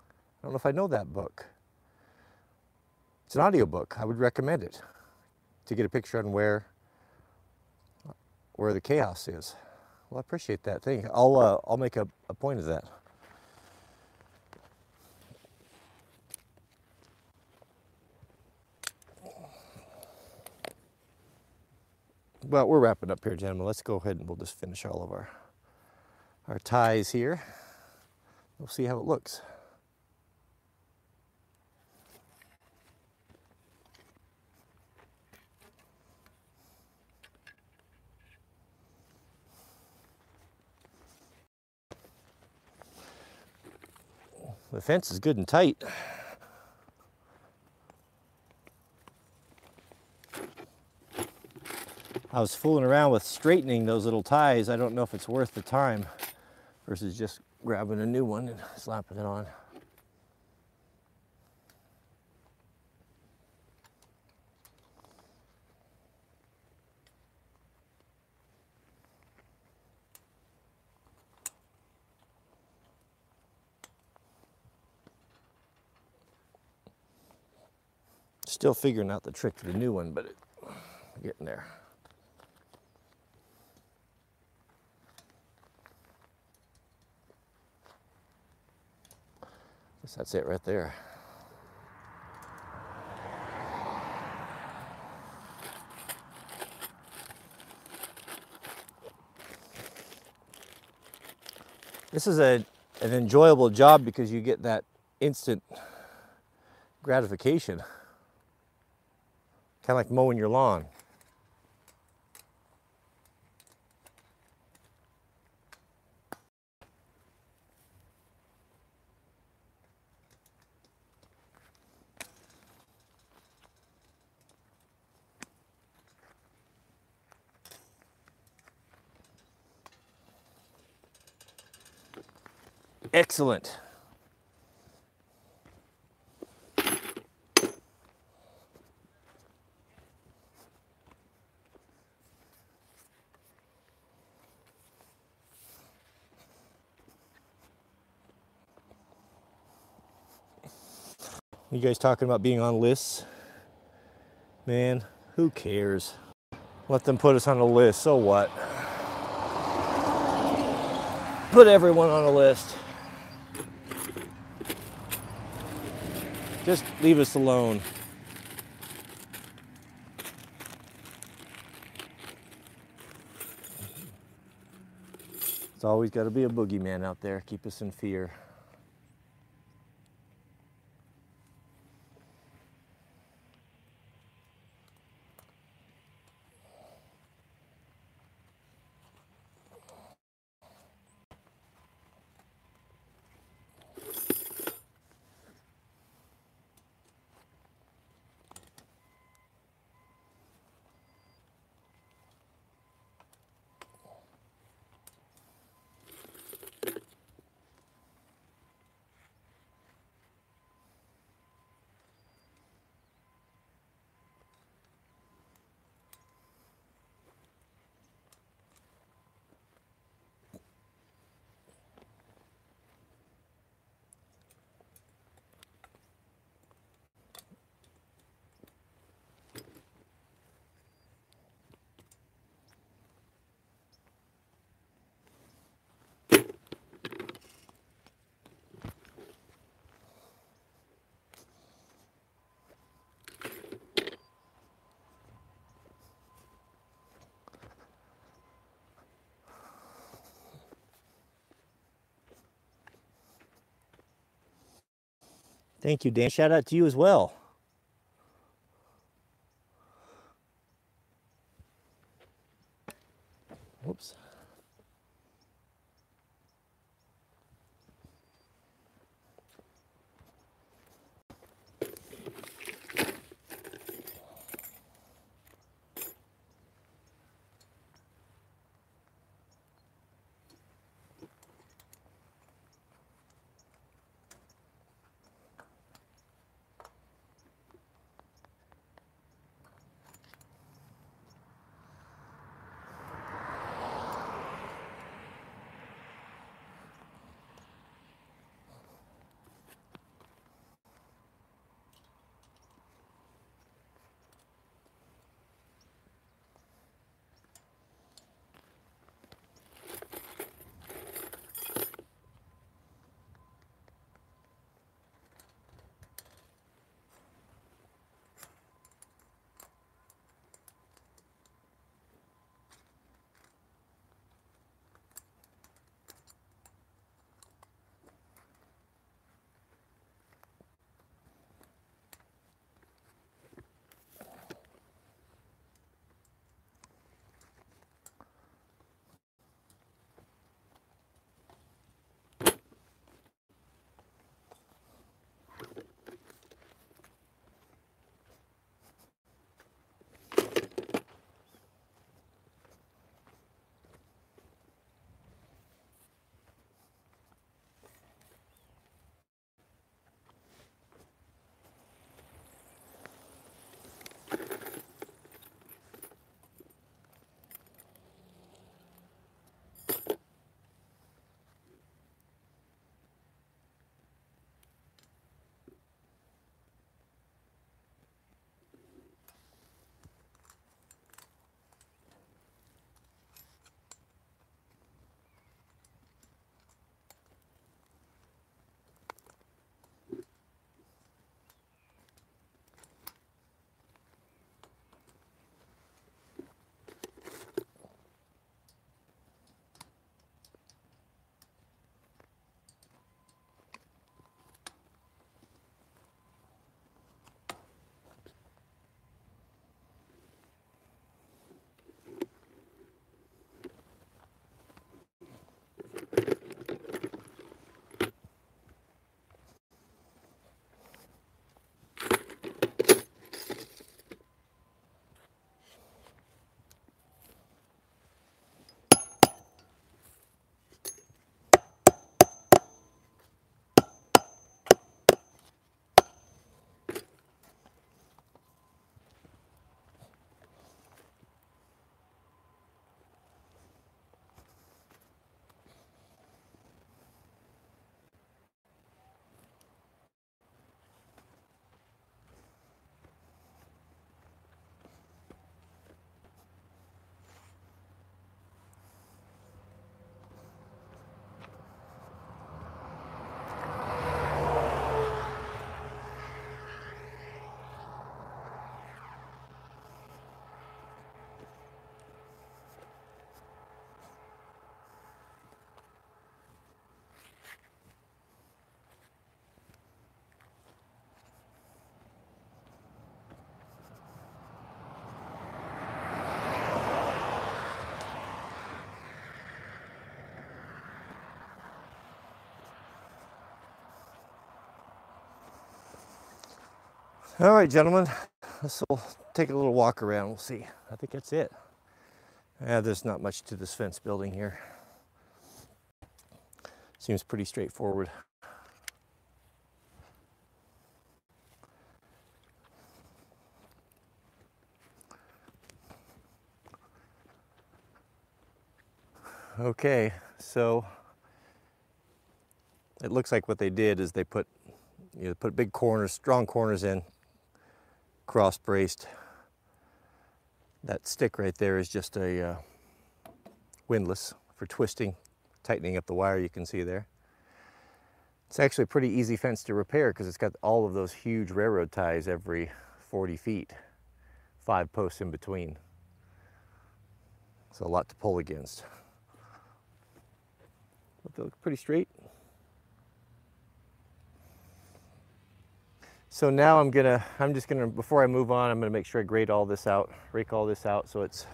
I don't know if I know that book. It's an audio book. I would recommend it to get a picture on where where the chaos is. Well, I appreciate that. Thank you. I'll uh, I'll make a, a point of that. Well, we're wrapping up here, gentlemen. Let's go ahead and we'll just finish all of our our ties here. We'll see how it looks. The fence is good and tight. I was fooling around with straightening those little ties. I don't know if it's worth the time versus just grabbing a new one and slapping it on. Still figuring out the trick to the new one, but it, getting there. Guess that's it right there. This is a, an enjoyable job because you get that instant gratification. Kind of like mowing your lawn. Excellent. You guys talking about being on lists? Man, who cares? Let them put us on a list, so what? Put everyone on a list. Just leave us alone. It's always got to be a boogeyman out there, keep us in fear. Thank you, Dan. Shout out to you as well. All right, gentlemen, will take a little walk around. We'll see. I think that's it. Yeah, there's not much to this fence building here. Seems pretty straightforward. Okay, so it looks like what they did is they put you know, put big corners, strong corners in, cross braced. That stick right there is just a uh, windlass for twisting, tightening up the wire you can see there. It's actually a pretty easy fence to repair because it's got all of those huge railroad ties every 40 feet, five posts in between. So a lot to pull against. But they look pretty straight. So now I'm gonna, I'm just gonna, before I move on, I'm gonna make sure I grade all this out, rake all this out so it's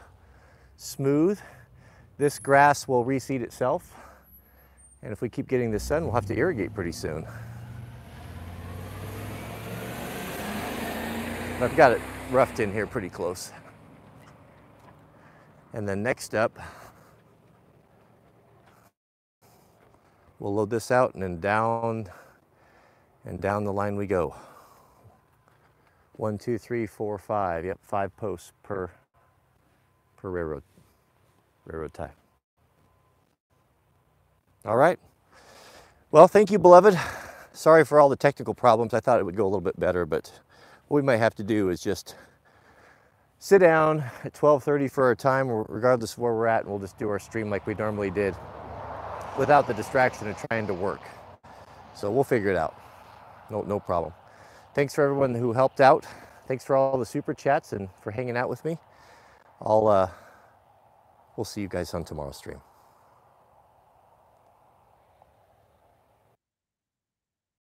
smooth. This grass will reseed itself. And if we keep getting the sun, we'll have to irrigate pretty soon. I've got it roughed in here pretty close. And then next up, we'll load this out and then down and down the line we go. One, two, three, four, five. Yep, five posts per per railroad railroad tie. All right. Well, thank you, beloved. Sorry for all the technical problems. I thought it would go a little bit better, but what we might have to do is just sit down at 12:30 for our time, regardless of where we're at, and we'll just do our stream like we normally did, without the distraction of trying to work. So we'll figure it out. No, no problem. Thanks for everyone who helped out. Thanks for all the super chats and for hanging out with me. I'll uh, we'll see you guys on tomorrow's stream.